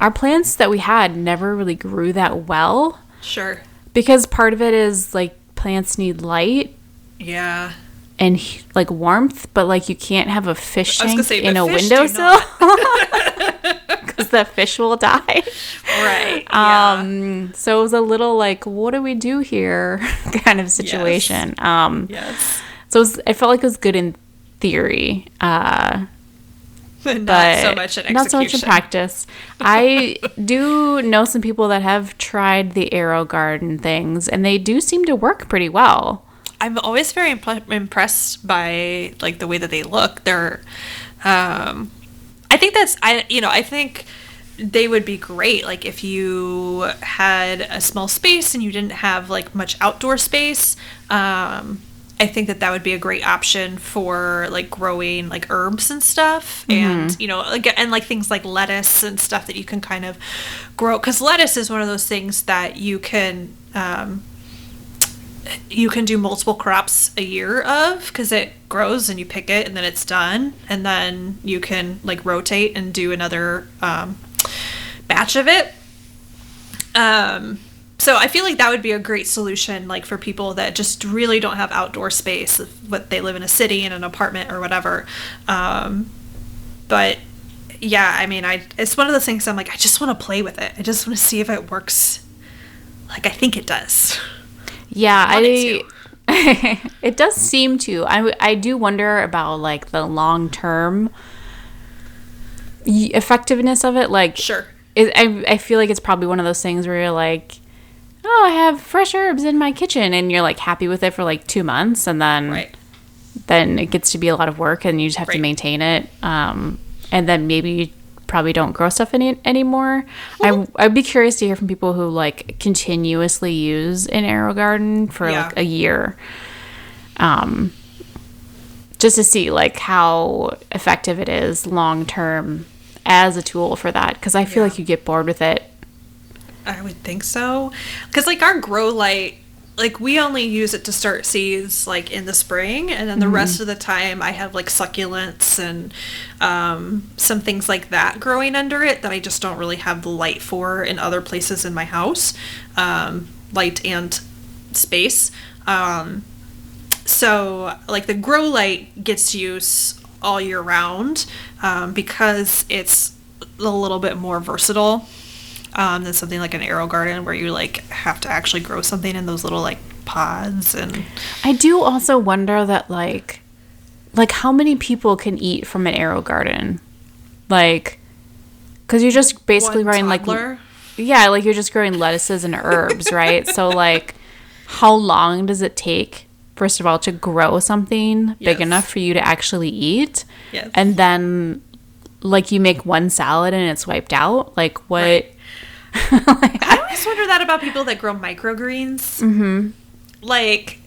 Speaker 1: our plants that we had never really grew that well
Speaker 2: Sure.
Speaker 1: Because part of it is like plants need light
Speaker 2: Yeah.
Speaker 1: and he- like warmth, but like you can't have a fish tank
Speaker 2: say,
Speaker 1: in a windowsill because (laughs) (laughs) the fish will die.
Speaker 2: Right. Yeah.
Speaker 1: Um, so it was a little like, what do we do here, (laughs) kind of situation. Um,
Speaker 2: yes.
Speaker 1: so it was, I felt like it was good in theory, uh,
Speaker 2: But not
Speaker 1: but
Speaker 2: so much in execution.
Speaker 1: not so much in practice. I (laughs) do know some people that have tried the AeroGarden things, and they do seem to work pretty well.
Speaker 2: I'm always very impl- impressed by like the way that they look. They're, um, I think that's I you know I think they would be great like if you had a small space and you didn't have like much outdoor space. Um, I think that that would be a great option for like growing like herbs and stuff, and you know, like and like things like lettuce and stuff that you can kind of grow. Because lettuce is one of those things that you can um, you can do multiple crops a year of because it grows and you pick it and then it's done and then you can like rotate and do another um, batch of it um, so i feel like that would be a great solution like for people that just really don't have outdoor space but they live in a city in an apartment or whatever um, but yeah i mean i it's one of those things i'm like i just want to play with it i just want to see if it works like i think it does
Speaker 1: Yeah,
Speaker 2: Want
Speaker 1: I.
Speaker 2: it (laughs)
Speaker 1: it does seem to. I I do wonder about like the long term effectiveness of it. Like,
Speaker 2: Sure.
Speaker 1: it, I I feel like it's probably one of those things where you're like, oh, I have fresh herbs in my kitchen, and you're like happy with it for like two months, and then
Speaker 2: right
Speaker 1: then it gets to be a lot of work, and you just have to maintain it. Um, and then maybe you probably don't grow stuff any anymore. I I'd be curious to hear from people who like continuously use an AeroGarden for
Speaker 2: Yeah.
Speaker 1: like a year. Um, just to see like how effective it is long term as a tool for that because I feel
Speaker 2: Yeah.
Speaker 1: like you get bored with it.
Speaker 2: I would think so. Because, like, our grow light, like, we only use it to start seeds, like, in the spring. And then the rest of the time, I have, like, succulents and um, some things like that growing under it that I just don't really have the light for in other places in my house um, light and space. Um, so, like, the grow light gets use all year round um, because it's a little bit more versatile um, than something like an AeroGarden where you like have to actually grow something in those little like pods and
Speaker 1: I do also wonder that like like how many people can eat from an AeroGarden? Like cuz you're just basically
Speaker 2: One
Speaker 1: growing like yeah, like you're just growing lettuces and herbs, right? so (laughs) like how long does it take first of all to grow something big enough for you to actually eat?
Speaker 2: Yes.
Speaker 1: And then like you make one salad and it's wiped out? Like what
Speaker 2: Right. (laughs) I always wonder that about people that grow microgreens. Mm-hmm. Like,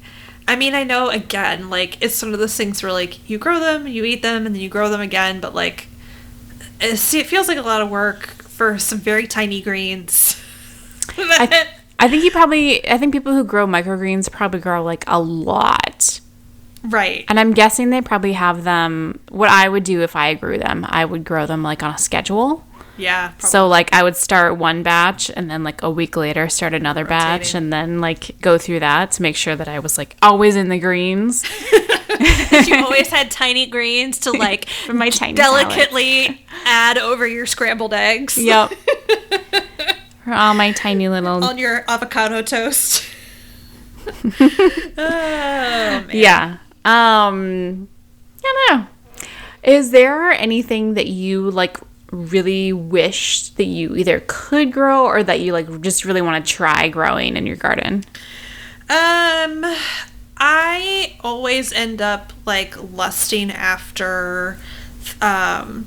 Speaker 2: I mean, I know again, like it's one of those things where like you grow them, you eat them, and then you grow them again. But like, it, see, it feels like a lot of work for some very tiny greens. (laughs)
Speaker 1: I, I think you probably I think people who grow microgreens probably grow like a lot
Speaker 2: Right.
Speaker 1: And I'm guessing they probably have them. What I would do if I grew them, I would grow them like on a schedule.
Speaker 2: Yeah. Probably.
Speaker 1: So like I would start one batch and then like a week later start another batch and then like go through that to make sure that I was like always in the greens. (laughs)
Speaker 2: you always had tiny greens to (laughs) like
Speaker 1: my tiny
Speaker 2: delicately add over your scrambled eggs
Speaker 1: Yep. (laughs) For all my tiny little
Speaker 2: on your avocado toast. oh.
Speaker 1: Yeah. Um I don't know. Is there anything that you like really wish that you either could grow or that you like just really want to try growing in your garden?
Speaker 2: Um, I always end up like lusting after um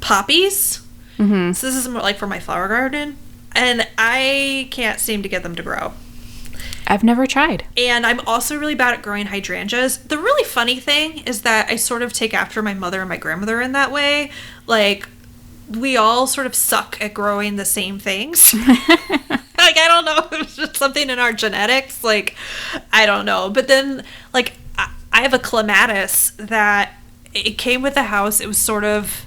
Speaker 2: poppies.
Speaker 1: Mm-hmm.
Speaker 2: So this is more like for my flower garden, and I can't seem to get them to grow.
Speaker 1: I've never tried.
Speaker 2: And I'm also really bad at growing hydrangeas. The really funny thing is that I sort of take after my mother and my grandmother in that way. Like, we all sort of suck at growing the same things. (laughs) like, I don't know if it's just something in our genetics. Like, I don't know. But then, like, I, I have a clematis that it came with the house. It was sort of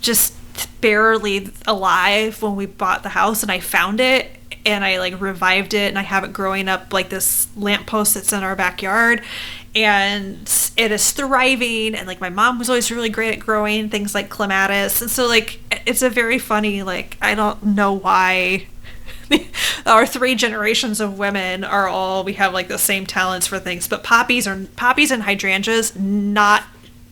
Speaker 2: just barely alive when we bought the house and I found it and I like revived it and I have it growing up like this lamppost that's in our backyard and it is thriving and like my mom was always really great at growing things like clematis and so like it's a very funny like I don't know why (laughs) our three generations of women are all we have like the same talents for things but poppies are poppies and hydrangeas not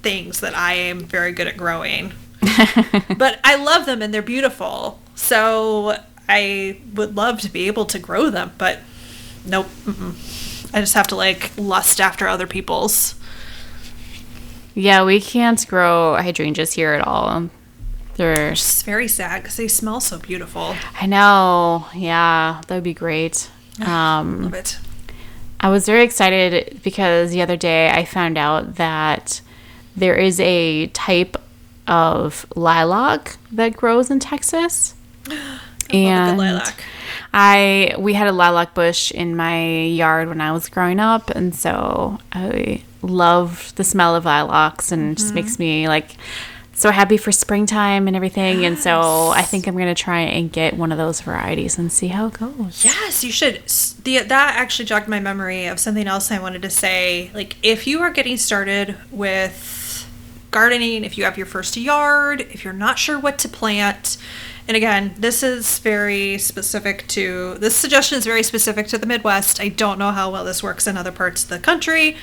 Speaker 2: things that I am very good at growing (laughs) but I love them and they're beautiful. So I would love to be able to grow them, but nope. Mm-mm. I just have to like lust after other people's.
Speaker 1: Yeah, we can't grow hydrangeas here at all. They're
Speaker 2: It's very sad because they smell so beautiful.
Speaker 1: I know. Yeah, that would be great. (sighs) Um
Speaker 2: Love it.
Speaker 1: I was very excited because the other day I found out that there is a type of lilac that grows in Texas. (gasps) (gasps)
Speaker 2: And lilac.
Speaker 1: I we had a lilac bush in my yard when I was growing up, and so I love the smell of lilacs, and it just makes mm-hmm. me like so happy for springtime and everything. And so I think I'm gonna try and get one of those varieties and see how it goes.
Speaker 2: Yes, you should. The, that actually jogged my memory of something else I wanted to say. Like, if you are getting started with gardening, if you have your first yard, if you're not sure what to plant, and again, this is very specific to this suggestion is very specific to the Midwest. I don't know how well this works in other parts of the country.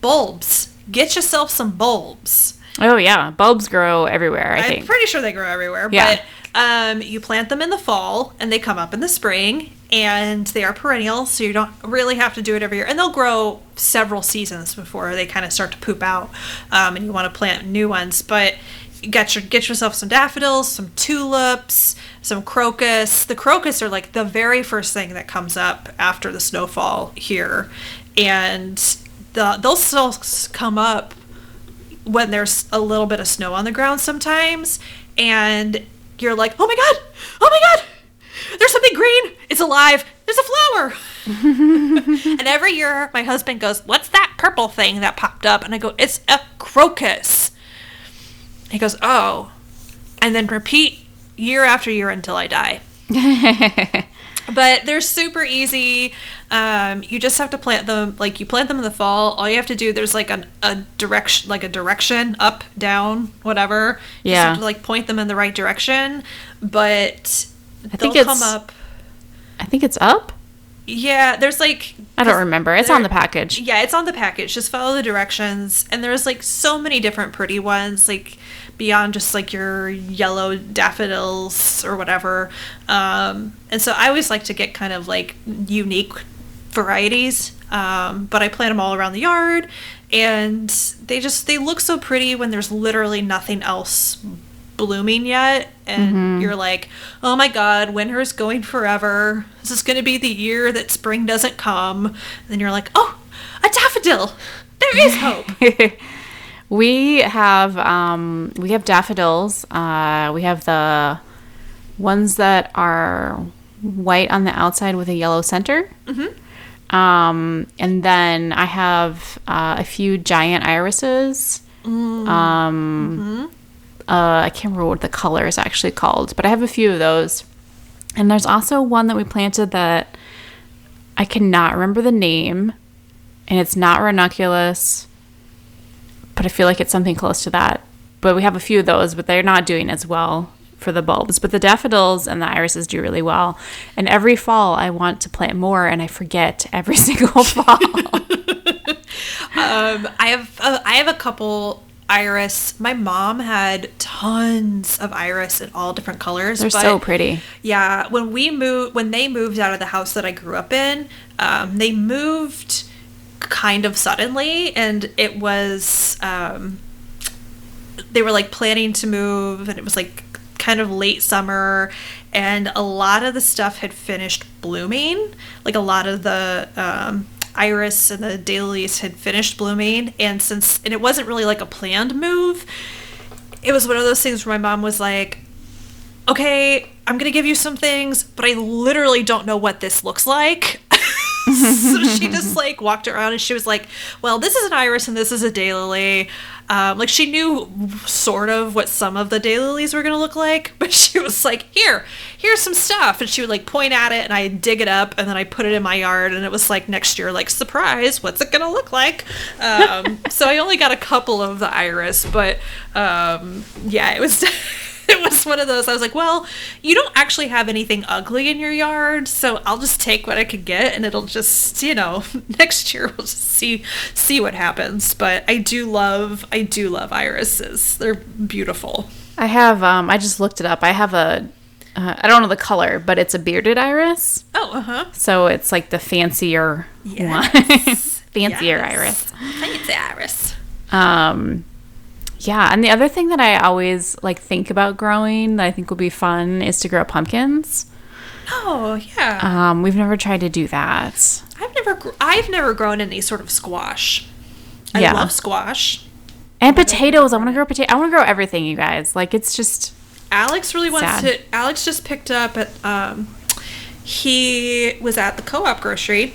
Speaker 2: Bulbs. Get yourself some bulbs.
Speaker 1: Oh yeah, bulbs grow everywhere. I
Speaker 2: I'm
Speaker 1: think.
Speaker 2: pretty sure they grow everywhere.
Speaker 1: Yeah.
Speaker 2: But um, you plant them in the fall and they come up in the spring and they are perennial, so you don't really have to do it every year. And they'll grow several seasons before they kind of start to poop out um, and you want to plant new ones. But get, your, get yourself some daffodils, some tulips, some crocus. The crocus are like the very first thing that comes up after the snowfall here. And the, they'll still come up when there's a little bit of snow on the ground sometimes. And you're like oh my god! Oh my god! There's something green! It's alive! There's a flower! (laughs) And every year my husband goes what's that purple thing that popped up? And i go it's a crocus he goes oh and then repeat year after year until i die (laughs) but they're super easy. Um, you just have to plant them like you plant them in the fall. All you have to do there's like an, a direction, like a direction up, down, whatever. You just
Speaker 1: Yeah.
Speaker 2: to like point them in the right direction. But
Speaker 1: I think it's-
Speaker 2: come up.
Speaker 1: I think it's up.
Speaker 2: Yeah, there's like
Speaker 1: I don't remember. It's on the package.
Speaker 2: yeah, it's on the package. Just follow the directions. And there's like so many different pretty ones, like beyond just like your yellow daffodils or whatever. Um, and so I always like to get kind of like unique varieties. Um, but I plant them all around the yard and they just they look so pretty when there's literally nothing else blooming yet and you're like oh my god winter's going forever this is going to be the year that spring doesn't come and then you're like oh a daffodil there is (laughs) hope (laughs)
Speaker 1: we have um, we have daffodils. Uh, we have the ones that are white on the outside with a yellow center. Um, and then I have uh, a few giant irises. Um, uh, I can't remember what the color is actually called, but I have a few of those. And there's also one that we planted that I cannot remember the name, and it's not ranunculus, but I feel like it's something close to that. But we have a few of those, but they're not doing as well for the bulbs. But the daffodils and the irises do really well. And every fall, I want to plant more, and I forget every (laughs) single fall.
Speaker 2: Um, I have uh, I have a couple iris. My mom had tons of iris in all different colors.
Speaker 1: They're so pretty.
Speaker 2: Yeah, when we moved, when they moved out of the house that I grew up in, um, they moved kind of suddenly, and it was um, they were like planning to move, and it was like kind of late summer, and a lot of the stuff had finished blooming. Like a lot of the um, iris and the daylilies had finished blooming, and since and it wasn't really like a planned move, it was one of those things where my mom was like, okay, I'm gonna give you some things, but I literally don't know what this looks like. So (laughs) she just like walked around and she was like, well, this is an iris and this is a daylily. Um, like she knew sort of what some of the daylilies were gonna look like, (laughs) but she was like, here, here's some stuff, and she would like point at it and I dig it up and then I put it in my yard and it was like next year, like surprise, what's it gonna look like? Um, so I only got a couple of the iris, but um, yeah, it was. (laughs) (laughs) it was one of those I was like, well, you don't actually have anything ugly in your yard, so I'll just take what I could get and it'll just, you know, (laughs) next year we'll just see see what happens. But I do love I do love irises. They're beautiful.
Speaker 1: I have, um, I just looked it up. I have a, uh, I don't know the color, but it's a bearded iris.
Speaker 2: Oh, uh-huh.
Speaker 1: So it's like the fancier one.
Speaker 2: Yes. (laughs)
Speaker 1: fancier
Speaker 2: Yes.
Speaker 1: iris.
Speaker 2: Fancy iris.
Speaker 1: Um, yeah, and the other thing that I always like think about growing that I think would be fun is to grow pumpkins.
Speaker 2: Oh, yeah.
Speaker 1: Um, we've never tried to do that.
Speaker 2: I've never gr- I've never grown any sort of squash. I
Speaker 1: Yeah.
Speaker 2: love squash.
Speaker 1: And potatoes. I want to grow potato. I want to grow everything, you guys. Like it's just
Speaker 2: Alex really wants
Speaker 1: Sad.
Speaker 2: to. Alex just picked up at. Um, he was at the co-op grocery,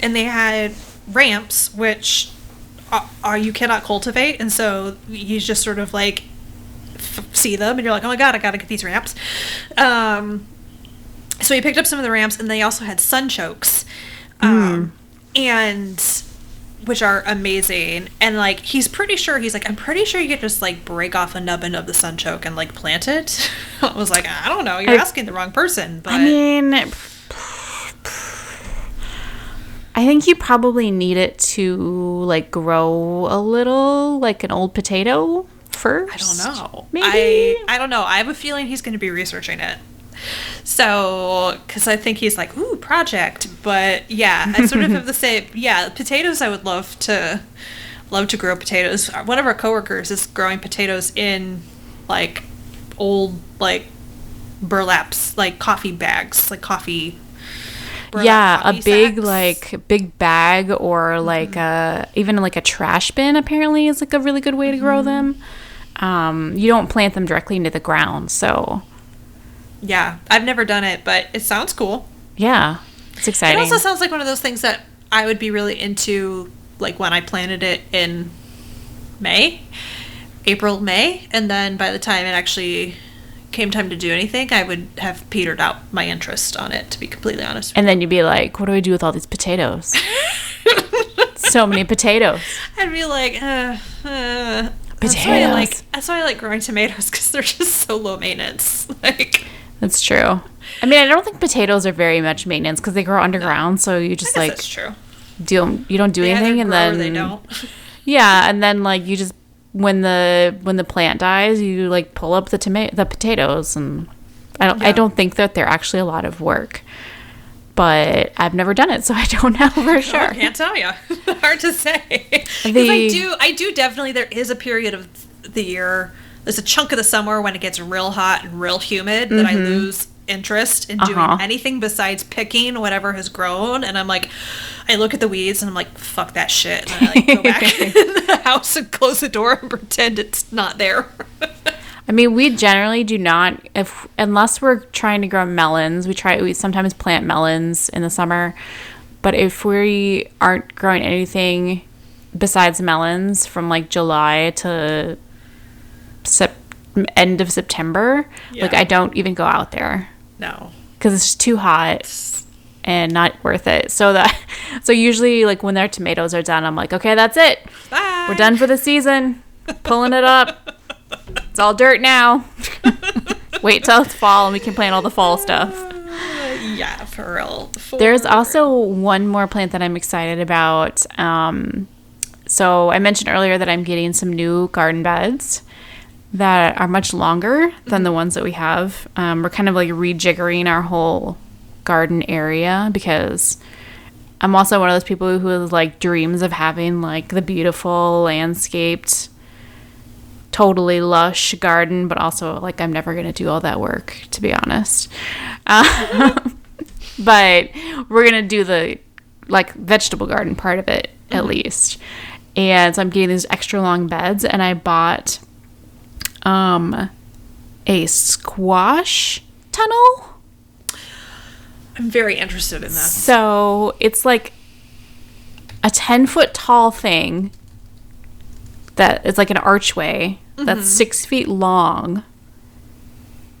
Speaker 2: and they had ramps, which are, you cannot cultivate, and so you just sort of like f- see them, and you're like, oh my god, I gotta get these ramps. Um, so he picked up some of the ramps, and they also had sunchokes, um, and which are amazing. And like he's pretty sure he's like I'm pretty sure you could just like break off a nubbin of the sunchoke and like plant it. (laughs) I was like I don't know, you're
Speaker 1: I-
Speaker 2: asking the wrong person. But
Speaker 1: I mean, I think you probably need it to like grow a little, like an old potato first.
Speaker 2: I don't know.
Speaker 1: Maybe.
Speaker 2: I I don't know. I have a feeling he's going to be researching it. So, because I think he's like, ooh, project. But yeah, I sort of have the (laughs) same. Yeah, potatoes. I would love to, love to grow potatoes. One of our coworkers is growing potatoes in, like, old like, burlaps, like coffee bags, like coffee.
Speaker 1: Yeah, a big
Speaker 2: sacks.
Speaker 1: like big bag or like a even like a trash bin apparently is like a really good way to grow them. Um, you don't plant them directly into the ground, so
Speaker 2: Yeah, I've never done it, but it sounds cool.
Speaker 1: yeah, it's exciting.
Speaker 2: It also sounds like one of those things that I would be really into, like when I planted it in May, April, May, and then by the time it actually came time to do anything, I would have petered out my interest on it. To be completely honest,
Speaker 1: and then you'd be like, "What do I do with all these potatoes? (laughs) so many potatoes."
Speaker 2: I'd be like, uh, uh. That's why I like.
Speaker 1: Potatoes.
Speaker 2: That's why I like growing tomatoes because they're just so low maintenance. (laughs) Like,
Speaker 1: That's true. I mean, I don't think potatoes are very much maintenance because they grow underground, so you just like
Speaker 2: that's true.
Speaker 1: do you don't do
Speaker 2: They
Speaker 1: anything, and then
Speaker 2: they don't. (laughs)
Speaker 1: yeah, and then like you just when the when the plant dies, you like pull up the tomato the potatoes, and I don't I don't think that they're actually a lot of work, but I've never done it, so (laughs) I don't know for sure.
Speaker 2: I can't tell you. (laughs) Hard to say. (laughs) Because I do, I do definitely. There is a period of the year. There's a chunk of the summer when it gets real hot and real humid that I mm-hmm. lose interest in doing
Speaker 1: Uh-huh.
Speaker 2: anything besides picking whatever has grown. And I'm like, I look at the weeds and I'm like, fuck that shit. And I like go back (laughs) in the house and close the door and (laughs) pretend it's not there.
Speaker 1: I mean, we generally do not if unless we're trying to grow melons. We try we sometimes plant melons in the summer, But if we aren't growing anything besides melons from like July to sep- end of September, like I don't even go out there
Speaker 2: No.
Speaker 1: because it's too hot and not worth it. So that (laughs) so usually like when their tomatoes are done, I'm like, okay, that's it.
Speaker 2: Bye.
Speaker 1: We're done for the season. Pulling it up. It's all dirt now. (laughs) Wait till it's fall and we can plant all the fall stuff. (sighs)
Speaker 2: Yeah, for real. For
Speaker 1: There's also one more plant that I'm excited about. Um, so I mentioned earlier that I'm getting some new garden beds that are much longer than the ones that we have. Um, we're kind of like rejiggering our whole garden area because I'm also one of those people who like dreams of having like the beautiful landscaped totally lush garden, but also like I'm never gonna do all that work to be honest. Um, (laughs) but we're gonna do the like vegetable garden part of it at least. And so I'm getting these extra long beds, and I bought um a squash tunnel.
Speaker 2: I'm very interested in this.
Speaker 1: So it's like a 10 foot tall thing that is like an archway that's six feet long.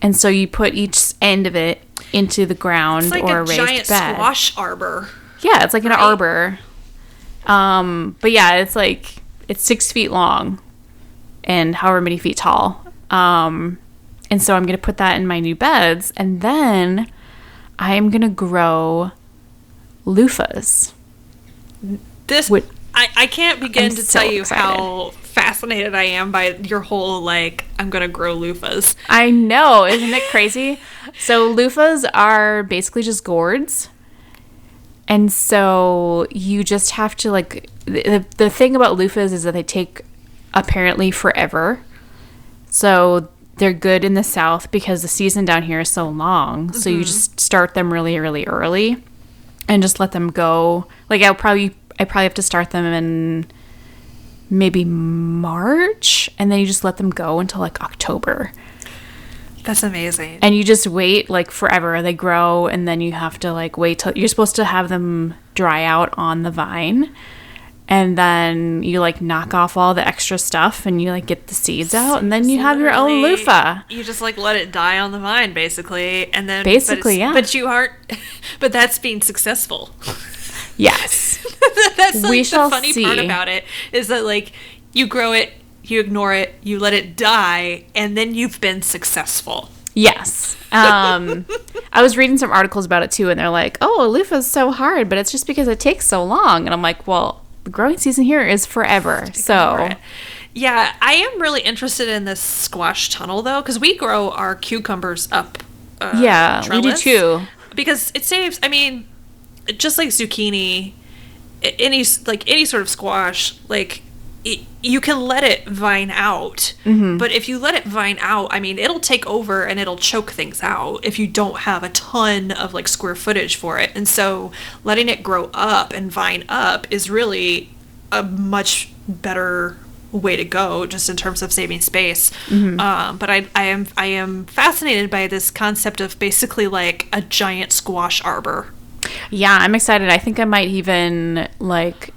Speaker 1: And so you put each end of it into the ground
Speaker 2: like
Speaker 1: or
Speaker 2: a
Speaker 1: a raised
Speaker 2: giant
Speaker 1: bed.
Speaker 2: squash arbor.
Speaker 1: Yeah, it's like an
Speaker 2: right?
Speaker 1: arbor. Um, but yeah, it's like it's six feet long and however many feet tall. Um, and so I'm gonna put that in my new beds, and then I am gonna grow loofahs.
Speaker 2: This
Speaker 1: Would-
Speaker 2: I, I can't begin
Speaker 1: I'm
Speaker 2: to
Speaker 1: so
Speaker 2: tell you
Speaker 1: excited.
Speaker 2: how fascinated I am by your whole like I'm gonna grow loofahs.
Speaker 1: I know, isn't it crazy? (laughs) So loofahs are basically just gourds. And so you just have to like the, the thing about loofahs is that they take apparently forever. So they're good in the south because the season down here is so long. So you mm-hmm. just start them really really early and just let them go. Like I'll probably I probably have to start them in maybe March and then you just let them go until like October
Speaker 2: That's amazing.
Speaker 1: and you just wait like forever they grow and then you have to like wait till you're supposed to have them dry out on the vine and then you like knock off all the extra stuff and you like get the seeds out and then you have your own loofah
Speaker 2: You just like let it die on the vine, basically, and then
Speaker 1: Basically,
Speaker 2: but
Speaker 1: yeah.
Speaker 2: But you aren't. (laughs) But that's being successful.
Speaker 1: yes (laughs)
Speaker 2: that's like
Speaker 1: We
Speaker 2: the
Speaker 1: shall
Speaker 2: funny part
Speaker 1: see.
Speaker 2: about it is that like you grow it, you ignore it, you let it die, and then you've been successful.
Speaker 1: yes um i was reading some articles about it too and they're like oh a loofah is so hard but it's just because it takes so long and i'm like well the growing season here is forever so.
Speaker 2: Yeah, I am really interested in this squash tunnel though, because we grow our cucumbers up. Uh,
Speaker 1: Yeah, we do too.
Speaker 2: Because it saves. I mean, just like zucchini, any like any sort of squash, like it, you can let it vine out.
Speaker 1: Mm-hmm.
Speaker 2: But if you let it vine out, I mean, it'll take over and it'll choke things out if you don't have a ton of like square footage for it. And so letting it grow up and vine up is really a much better way to go just in terms of saving space um, but I, I am i am fascinated by this concept of basically like a giant squash arbor
Speaker 1: Yeah, I'm excited. I think I might even like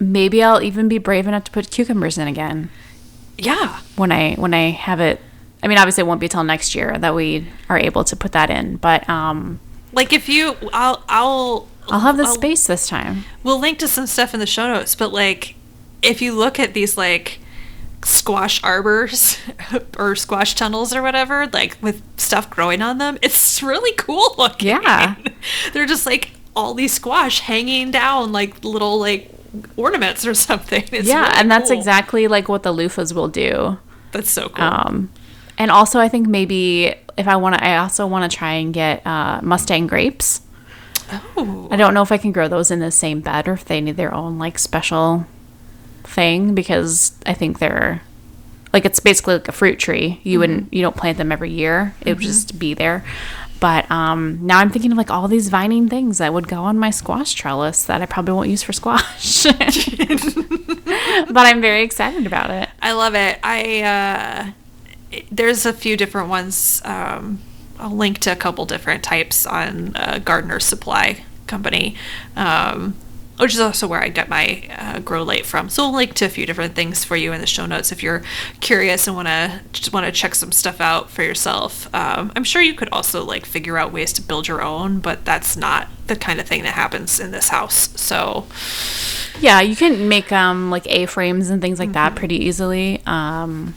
Speaker 1: maybe I'll even be brave enough to put cucumbers in again
Speaker 2: yeah
Speaker 1: when I when I have it. I mean, obviously it won't be till next year that we are able to put that in, but um
Speaker 2: like if you i'll i'll
Speaker 1: I'll have the
Speaker 2: I'll-
Speaker 1: space this time.
Speaker 2: we'll link to some stuff in the show notes but like if you look at these like squash arbors (laughs) or squash tunnels or whatever like with stuff growing on them it's (laughs) really cool looking
Speaker 1: Yeah. (laughs)
Speaker 2: they're just like all these squash hanging down like little like ornaments or (laughs) something it's
Speaker 1: yeah,
Speaker 2: really
Speaker 1: and that's
Speaker 2: cool.
Speaker 1: exactly like what the loofahs will do.
Speaker 2: that's so cool
Speaker 1: Um and also I think maybe if I want to I also want to try and get uh Mustang grapes.
Speaker 2: oh
Speaker 1: I don't know if I can grow those in the same bed or if they need their own like special thing because I think they're like it's basically like a fruit tree. You wouldn't you don't plant them every year. It would just be there. But um, now I'm thinking of like all these vining things that would go on my squash trellis that I probably won't use for squash. (laughs) but I'm very excited about it.
Speaker 2: I love it. I uh, there's a few different ones. Um, I'll link to a couple different types on uh, Gardener's Supply company. Um, which is also where I get my uh, grow light from. So we'll link to a few different things for you in the show notes if you're curious and want to just want to check some stuff out for yourself. Um, I'm sure you could also like figure out ways to build your own, but that's not the kind of thing that happens in this house. So
Speaker 1: Yeah, you can make um like A frames and things like that pretty easily. Um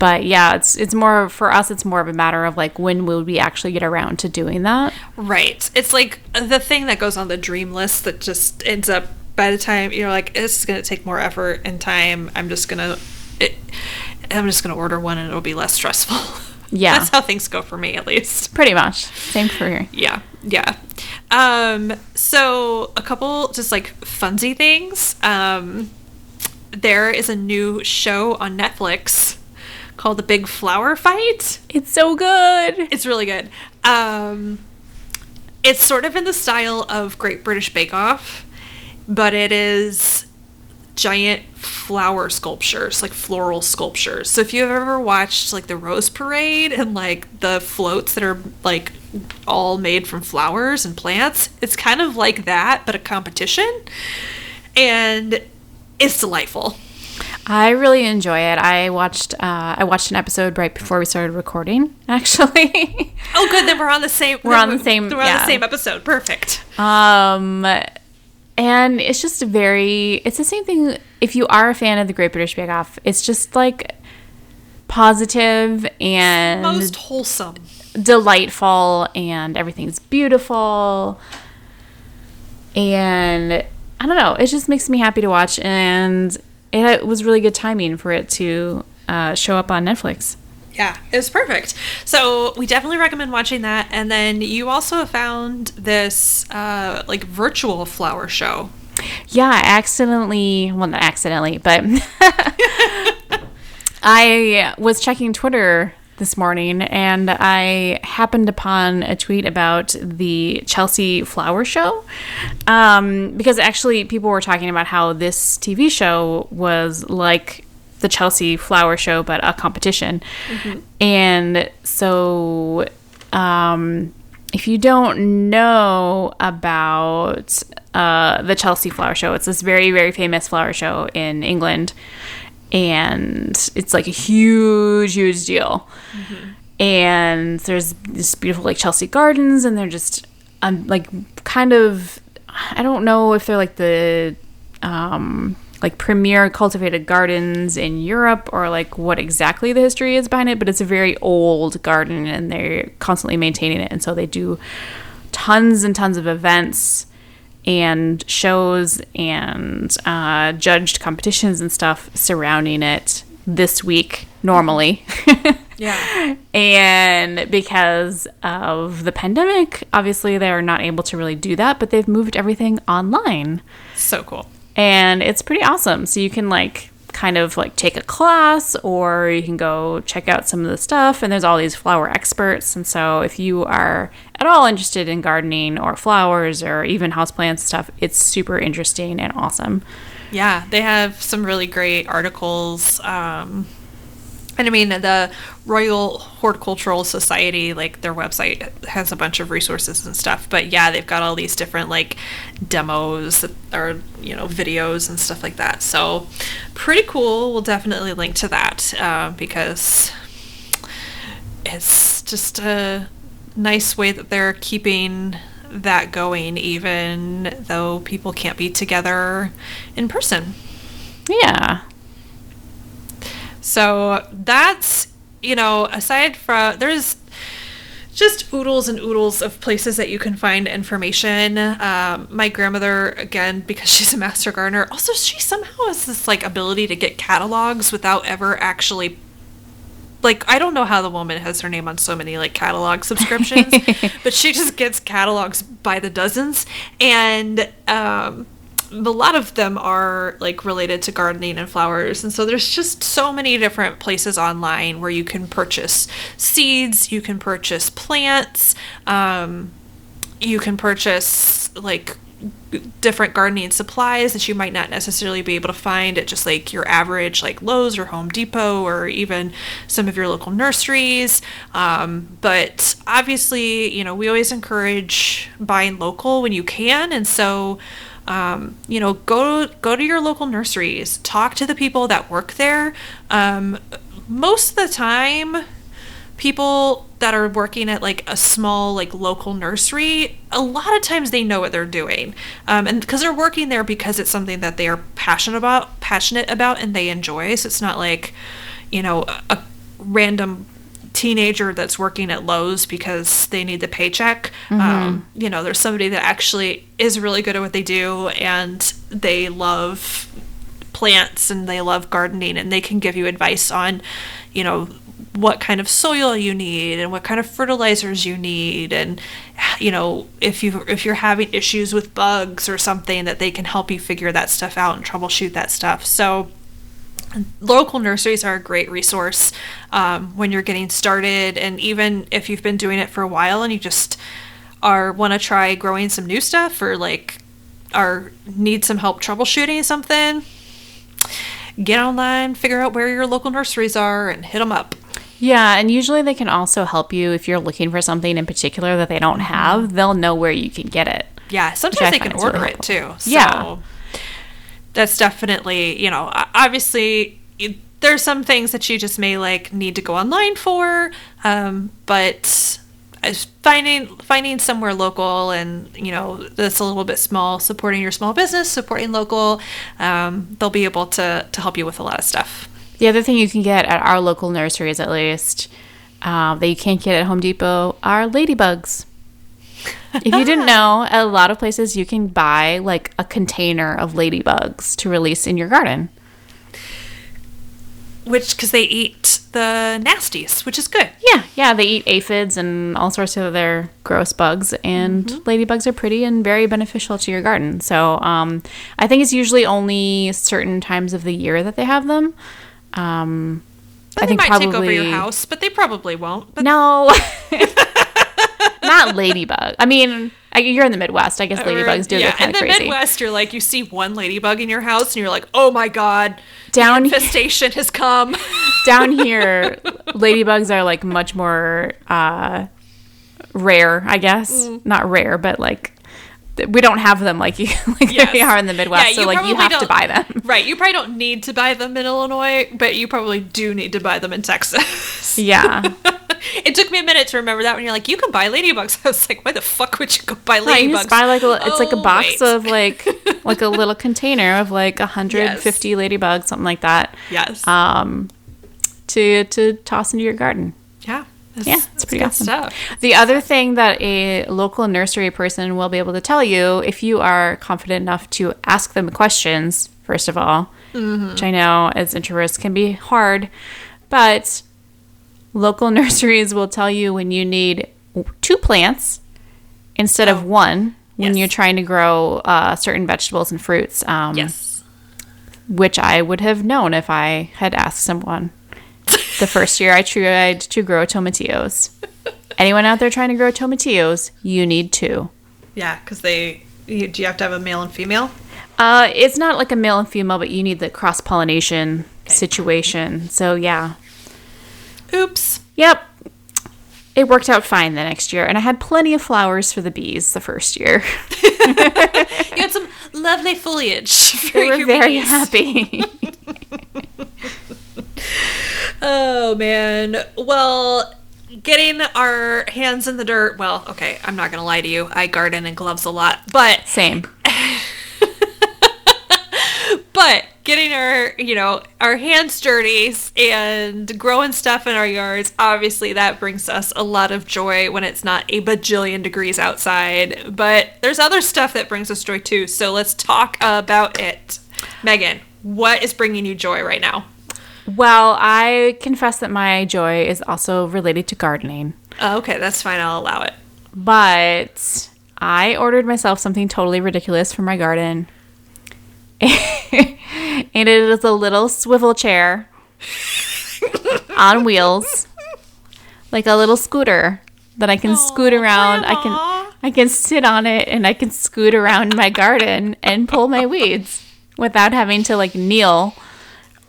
Speaker 1: but yeah, it's it's more for us it's more of a matter of like when will we actually get around to doing that?
Speaker 2: Right. It's like the thing that goes on the dream list that just ends up by the time you're like, this is going to take more effort and time. I'm just going to, I'm just going to order one and it'll be less stressful. (laughs)
Speaker 1: Yeah.
Speaker 2: That's how things go for me, at least.
Speaker 1: Pretty much. Same for you.
Speaker 2: Yeah. Yeah. Um, so a couple just like funsy things. Um, there is a new show on Netflix called The Big Flower Fight.
Speaker 1: It's so good.
Speaker 2: It's really good. Um, it's sort of in the style of Great British Bake Off, but it is giant flower sculptures, like floral sculptures. So if you've ever watched like the Rose Parade and like the floats that are like all made from flowers and plants, it's kind of like that, but a competition. And it's delightful.
Speaker 1: I really enjoy it. I watched uh, I watched an episode right before we started recording. (laughs) Actually,
Speaker 2: Oh, good. Then we're on the same.
Speaker 1: We're on the same-
Speaker 2: We're on the same episode. Perfect.
Speaker 1: um, and it's just very. It's the same thing. If you are a fan of the Great British Bake Off, it's just like positive and
Speaker 2: Most wholesome.
Speaker 1: delightful, and everything's beautiful. And I don't know. It just makes me happy to watch, and it was really good timing for it to uh, show up on Netflix.
Speaker 2: Yeah, it was perfect. So we definitely recommend watching that. And then you also found this uh, like virtual flower show.
Speaker 1: Yeah, I accidentally, well, not accidentally, but (laughs) (laughs) I was checking Twitter this morning and I happened upon a tweet about the Chelsea Flower Show. Um, because actually, people were talking about how this TV show was like the Chelsea Flower Show, but a competition. And so, um, if you don't know about uh, the Chelsea Flower Show, it's this very, very famous flower show in England. And it's like a huge, huge deal. And there's this beautiful, like, Chelsea Gardens, and they're just, um, like, kind of, I don't know if they're like the, um, like premier cultivated gardens in Europe or like what exactly the history is behind it, but it's a very old garden and they're constantly maintaining it. And so they do tons and tons of events and shows and uh, judged competitions and stuff surrounding it this week normally. (laughs)
Speaker 2: Yeah.
Speaker 1: and because of the pandemic, obviously they are not able to really do that, but they've moved everything online
Speaker 2: So cool.
Speaker 1: and it's pretty awesome. So you can like kind of like take a class or you can go check out some of the stuff and there's all these flower experts and so if you are at all interested in gardening or flowers or even houseplants stuff, it's super interesting and awesome.
Speaker 2: Yeah, they have some really great articles. Um, and I mean, the Royal Horticultural Society, like their website has a bunch of resources and stuff. But yeah, they've got all these different like demos are, you know, videos and stuff like that. So pretty cool. We'll definitely link to that uh, because it's just a nice way that they're keeping that going, even though people can't be together in person.
Speaker 1: Yeah.
Speaker 2: So that's, you know, aside from, there's just oodles and oodles of places that you can find information. Um, my grandmother, again, because (laughs) she's a master gardener, also she somehow has this like ability to get catalogs without ever actually like I don't know how the woman has her name on so many like catalog subscriptions, (laughs) but she just gets catalogs by the dozens, and um, a lot of them are like related to gardening and flowers, and so there's just so many different places online where you can purchase seeds, you can purchase plants, um, you can purchase like different gardening supplies that you might not necessarily be able to find at just like your average like Lowe's or Home Depot or even some of your local nurseries. Um, but obviously, you know, we always encourage buying local when you can, and so. Um, you know, go go to your local nurseries. Talk to the people that work there. Um, most of the time, people that are working at like a small like local nursery a lot of times they know what they're doing um, and because they're working there because it's something that they are passionate about passionate about and they enjoy so it's not like you know a, a random teenager that's working at Lowe's because they need the paycheck. Um, you know, there's somebody that actually is really good at what they do and they love plants and they love gardening and they can give you advice on, you know, what kind of soil you need and what kind of fertilizers you need and you know if you if you're having issues with bugs or something that they can help you figure that stuff out and troubleshoot that stuff. So local nurseries are a great resource um, when you're getting started and even if you've been doing it for a while and you just are want to try growing some new stuff or like are need some help troubleshooting something get online figure out where your local nurseries are and hit them up
Speaker 1: Yeah, and usually they can also help you if you're looking for something in particular that they don't have. They'll know where you can get it.
Speaker 2: yeah sometimes they can
Speaker 1: is really
Speaker 2: order it too so
Speaker 1: Yeah.
Speaker 2: That's definitely you know obviously there's some things that you just may like need to go online for um, but finding finding somewhere local and you know that's a little bit small supporting your small business supporting local um, they'll be able to to help you with a lot of stuff
Speaker 1: The other thing you can get at our local nurseries, at least, um, that you can't get at Home Depot are ladybugs. If you didn't know, a lot of places you can buy like a container of ladybugs to release in your garden.
Speaker 2: which because they eat the nasties which is good
Speaker 1: Yeah, yeah, they eat aphids and all sorts of other gross bugs, and ladybugs are pretty and very beneficial to your garden. So, um, I think it's usually only certain times of the year that they have them. Um,
Speaker 2: But
Speaker 1: I
Speaker 2: they
Speaker 1: think
Speaker 2: might take over your house but they probably won't but
Speaker 1: no, (laughs) (laughs) not ladybug. I mean, I, you're in the Midwest. I guess ladybugs do
Speaker 2: yeah,
Speaker 1: get kind
Speaker 2: in
Speaker 1: of
Speaker 2: the
Speaker 1: crazy.
Speaker 2: Midwest, you're like you see one ladybug in your house, and you're like, "Oh my god,
Speaker 1: Down-
Speaker 2: the infestation has come." (laughs)
Speaker 1: Down here, ladybugs are like much more uh, rare. I guess
Speaker 2: Mm.
Speaker 1: not rare, but like we don't have them like you (laughs) like
Speaker 2: Yes.
Speaker 1: they are in the Midwest. so like you have to buy them.
Speaker 2: Right, you probably don't need to buy them in Illinois, but you probably do need to buy them in Texas.
Speaker 1: Yeah. (laughs)
Speaker 2: it took me a minute to remember that when you're like, "You can buy ladybugs." (laughs) I was like, "Why the fuck would you go buy ladybugs?"
Speaker 1: Right, just buy like a it's like a
Speaker 2: Oh,
Speaker 1: box
Speaker 2: wait.
Speaker 1: of like like a little container of like 150 ladybugs, something like that.
Speaker 2: yes,
Speaker 1: Um to to toss into your garden.
Speaker 2: yeah, That's,
Speaker 1: Yeah, it's pretty
Speaker 2: good
Speaker 1: awesome.
Speaker 2: stuff.
Speaker 1: The other thing that a local nursery person will be able to tell you if you are confident enough to ask them questions, first of all, which I know as introverts can be hard, but local (laughs) nurseries will tell you when you need two plants instead of one when
Speaker 2: Yes.
Speaker 1: you're trying to grow uh, certain vegetables and fruits. Um,
Speaker 2: Yes,
Speaker 1: which I would have known if I had asked someone. The first year I tried to grow tomatillos. Anyone out there trying to grow tomatillos, you need two.
Speaker 2: yeah, because they. You, do you have to have a male and female?
Speaker 1: Uh, it's not like a male and female, but you need the cross pollination situation. So yeah,
Speaker 2: Oops.
Speaker 1: yep. It worked out fine the next year, and I had plenty of flowers for the bees the first year. (laughs)
Speaker 2: You had some lovely foliage.
Speaker 1: They were very
Speaker 2: bees.
Speaker 1: happy. (laughs)
Speaker 2: Oh man. Well, getting our hands in the dirt. Well, okay, I'm not gonna lie to you. I garden in gloves a lot, but
Speaker 1: Same. (laughs)
Speaker 2: but getting our you know our hands dirty and growing stuff in our yards obviously that brings us a lot of joy when it's not a bajillion degrees outside but there's other stuff that brings us joy too so let's talk about it megan what is bringing you joy right now
Speaker 1: Well, I confess that my joy is also related to gardening.
Speaker 2: Oh, okay that's fine i'll allow it
Speaker 1: but I ordered myself something totally ridiculous for my garden. (laughs) and it is a little swivel chair on wheels, like a little scooter that I can scoot around. I can I can sit on it and I can scoot around my garden and pull my weeds without having to like kneel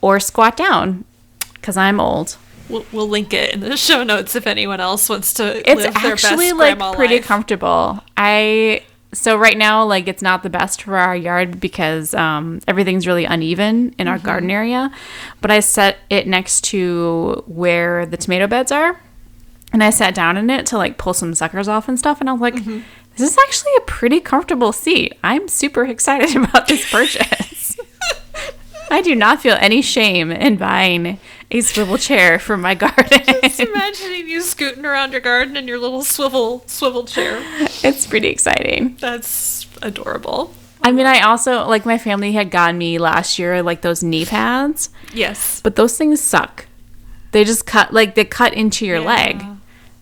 Speaker 1: or squat down because I'm old.
Speaker 2: We'll, we'll link it in the show notes if anyone else wants to
Speaker 1: It's actually like pretty
Speaker 2: life.
Speaker 1: comfortable. I so right now like it's not the best for our yard because um, everything's really uneven in our
Speaker 2: Mm-hmm.
Speaker 1: garden area. But I set it next to where the tomato beds are, and I sat down in it to like pull some suckers off and stuff. And I was like,
Speaker 2: Mm-hmm.
Speaker 1: this is actually a pretty comfortable seat. I'm super (laughs) excited about this purchase. I do not feel any shame in buying a swivel chair for my garden. (laughs)
Speaker 2: Just imagining you scooting around your garden in your little swivel swivel chair.
Speaker 1: it's pretty exciting.
Speaker 2: That's adorable.
Speaker 1: I mean, I also like my family had gotten me last year like those knee pads,
Speaker 2: Yes.
Speaker 1: but those things suck. They just cut like they cut into your leg.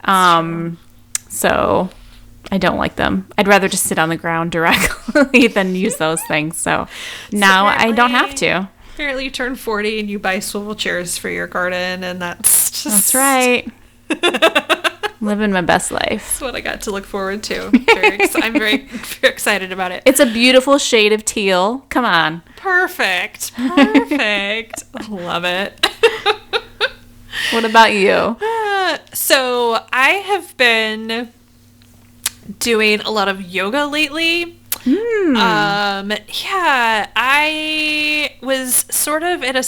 Speaker 1: Um, so I don't like them. I'd rather just sit on the ground (laughs) directly than use those things. So now I don't have to.
Speaker 2: Apparently, you turn 40 and you buy swivel chairs for your garden, and that's just
Speaker 1: That's right. (laughs) Living my best life.
Speaker 2: That's what I got to look forward to. (laughs) Very ex- I'm very, very excited about it.
Speaker 1: It's a beautiful shade of teal. Come on.
Speaker 2: Perfect. Perfect. (laughs) Love it.
Speaker 1: What about you?
Speaker 2: Uh, so I have been doing a lot of yoga lately. Um, yeah, I was sort of in a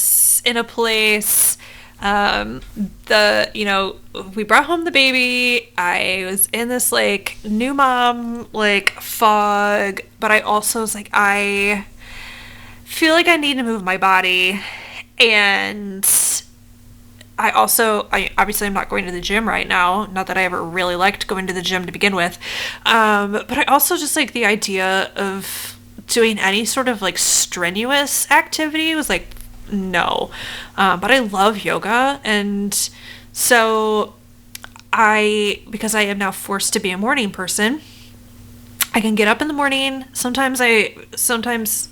Speaker 2: in a place. Um, the you know we brought home the baby. I was in this like new mom like fog, but I also was like I feel like I need to move my body, and I also, I obviously I'm not going to the gym right now. Not that I ever really liked going to the gym to begin with, um, but I also just like the idea of doing any sort of like strenuous activity was like no. Um, but I love yoga, and so I because I am now forced to be a morning person. I can get up in the morning. Sometimes I, sometimes,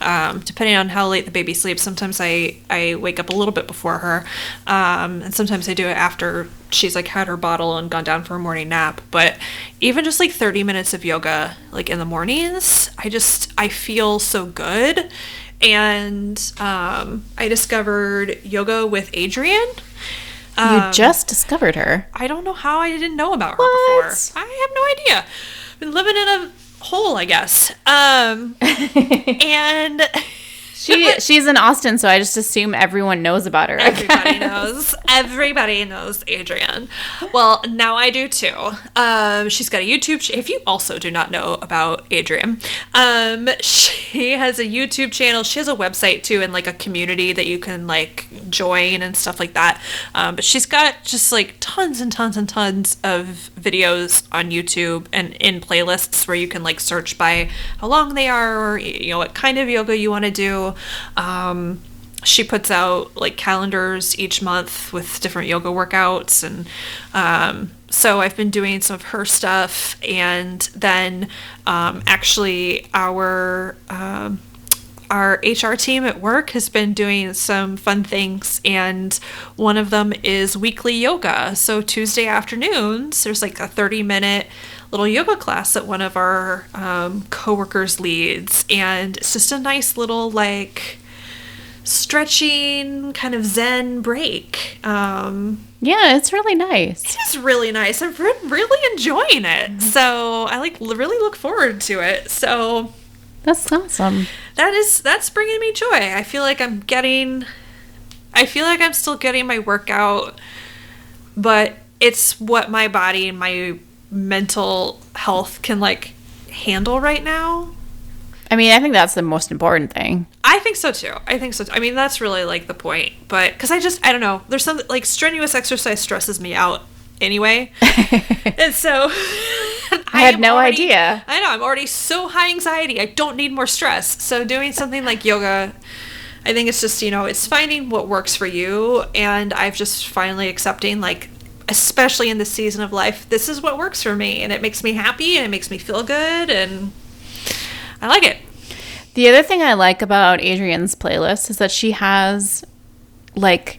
Speaker 2: um, depending on how late the baby sleeps, sometimes I, I wake up a little bit before her. Um, and sometimes I do it after she's like had her bottle and gone down for a morning nap. But even just like 30 minutes of yoga, like in the mornings, I just, I feel so good. And, um, I discovered yoga with Adriene.
Speaker 1: You
Speaker 2: Um,
Speaker 1: just discovered her.
Speaker 2: I don't know how I didn't know about her
Speaker 1: What?
Speaker 2: before. I have no idea. I've been living in a hole, I guess. Um, (laughs) and (laughs)
Speaker 1: She (laughs) she's in Austin, so I just assume everyone knows about her.
Speaker 2: everybody knows. Everybody knows Adriene. Well, now I do too. Um, she's got a YouTube. Ch- if you also do not know about Adriene, um, (laughs) she has a YouTube channel. She has a website too, and like a community that you can like join and stuff like that. Um, but she's got just like tons and tons and tons of videos on YouTube and in playlists where you can like search by how long they are, or you know what kind of yoga you want to do. Um, she puts out like calendars each month with different yoga workouts and um, so i've been doing some of her stuff. And then um, actually our um, our hr team at work has been doing some fun things and one of them is weekly yoga. So tuesday afternoons there's like a 30 minute little yoga class that one of our um, coworkers leads. And it's just a nice little like stretching kind of zen break. Um
Speaker 1: yeah, it's really nice.
Speaker 2: it's really nice. I've been really enjoying it. So i like really look forward to it. So
Speaker 1: That's awesome.
Speaker 2: that is that's bringing me joy. I feel like i'm getting i feel like i'm still getting my workout but it's what my body and my mental health can like handle right now
Speaker 1: I mean, I think that's the most important thing.
Speaker 2: I think so too. I think so. Too. I mean, that's really like the point. But because I just, I don't know. There's some like strenuous exercise stresses me out anyway. (laughs) and so I,
Speaker 1: had no
Speaker 2: already-
Speaker 1: idea.
Speaker 2: I know. I'm already so high anxiety. I don't need more stress. So doing something like yoga, I think it's just, you know, it's finding what works for you. And I've just finally accepting, like, especially in this season of life, this is what works for me. And it makes me happy and it makes me feel good. And I like it.
Speaker 1: The other thing I like about Adriene's playlist is that she has like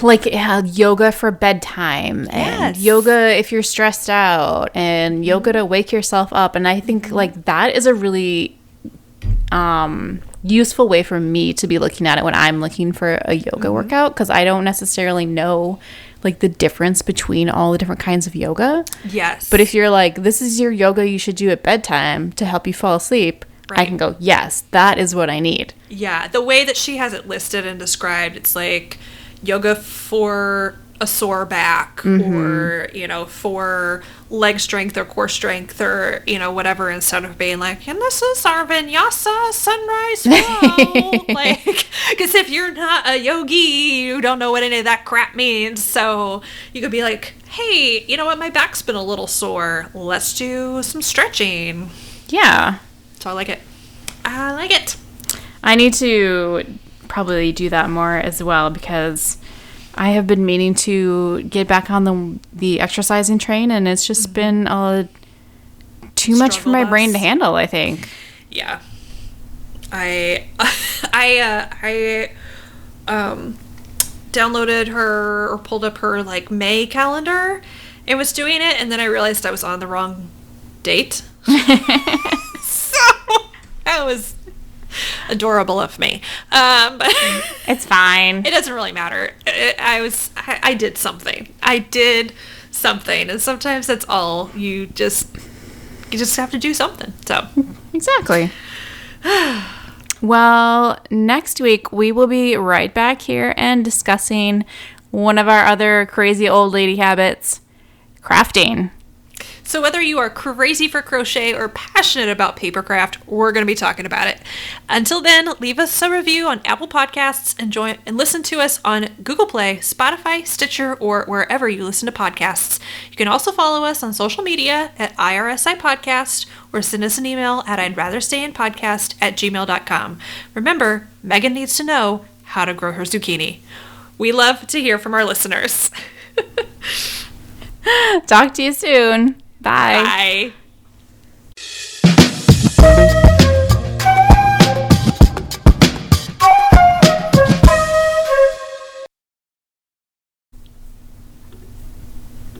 Speaker 1: like uh, yoga for bedtime and
Speaker 2: Yes.
Speaker 1: yoga if you're stressed out and yoga to wake yourself up and i think like that is a really um useful way for me to be looking at it when i'm looking for a yoga workout because i don't necessarily know like the difference between all the different kinds of yoga.
Speaker 2: Yes.
Speaker 1: but if you're like this is your yoga you should do at bedtime to help you fall asleep i can go yes that is what i need.
Speaker 2: Yeah, the way that she has it listed and described, it's like yoga for a sore back
Speaker 1: Mm-hmm.
Speaker 2: or, you know, for leg strength or core strength or, you know, whatever, instead of being like, and this is our vinyasa sunrise (laughs) flow. like, because if you're not a yogi, you don't know what any of that crap means. So you could be like, hey, you know what? My back's been a little sore. Let's do some stretching.
Speaker 1: yeah
Speaker 2: So I like it. I like it.
Speaker 1: I need to probably do that more as well because I have been meaning to get back on the the exercising train and it's just been uh, too much for my brain to handle, I think.
Speaker 2: yeah. I (laughs) i uh i um downloaded her or pulled up her like may calendar and was doing it and then i realized i was on the wrong date. (laughs) (laughs) So that was adorable of me um but (laughs)
Speaker 1: It's fine.
Speaker 2: it doesn't really matter i, I was I, I did something i did something and sometimes that's all you just you just have to do something so
Speaker 1: Exactly. (sighs) well, next week we will be right back here and discussing one of our other crazy old lady habits, crafting.
Speaker 2: So, whether you are crazy for crochet or passionate about papercraft, we're going to be talking about it. Until then, leave us a review on Apple Podcasts and join and listen to us on Google Play, Spotify, Stitcher, or wherever you listen to podcasts. You can also follow us on social media at IRSI Podcast or send us an email at I'd rather stay in podcast at gmail.com. Remember, Megan needs to know how to grow her zucchini. We love to hear from our listeners. (laughs)
Speaker 1: Talk to you soon. Bye.
Speaker 2: Bye.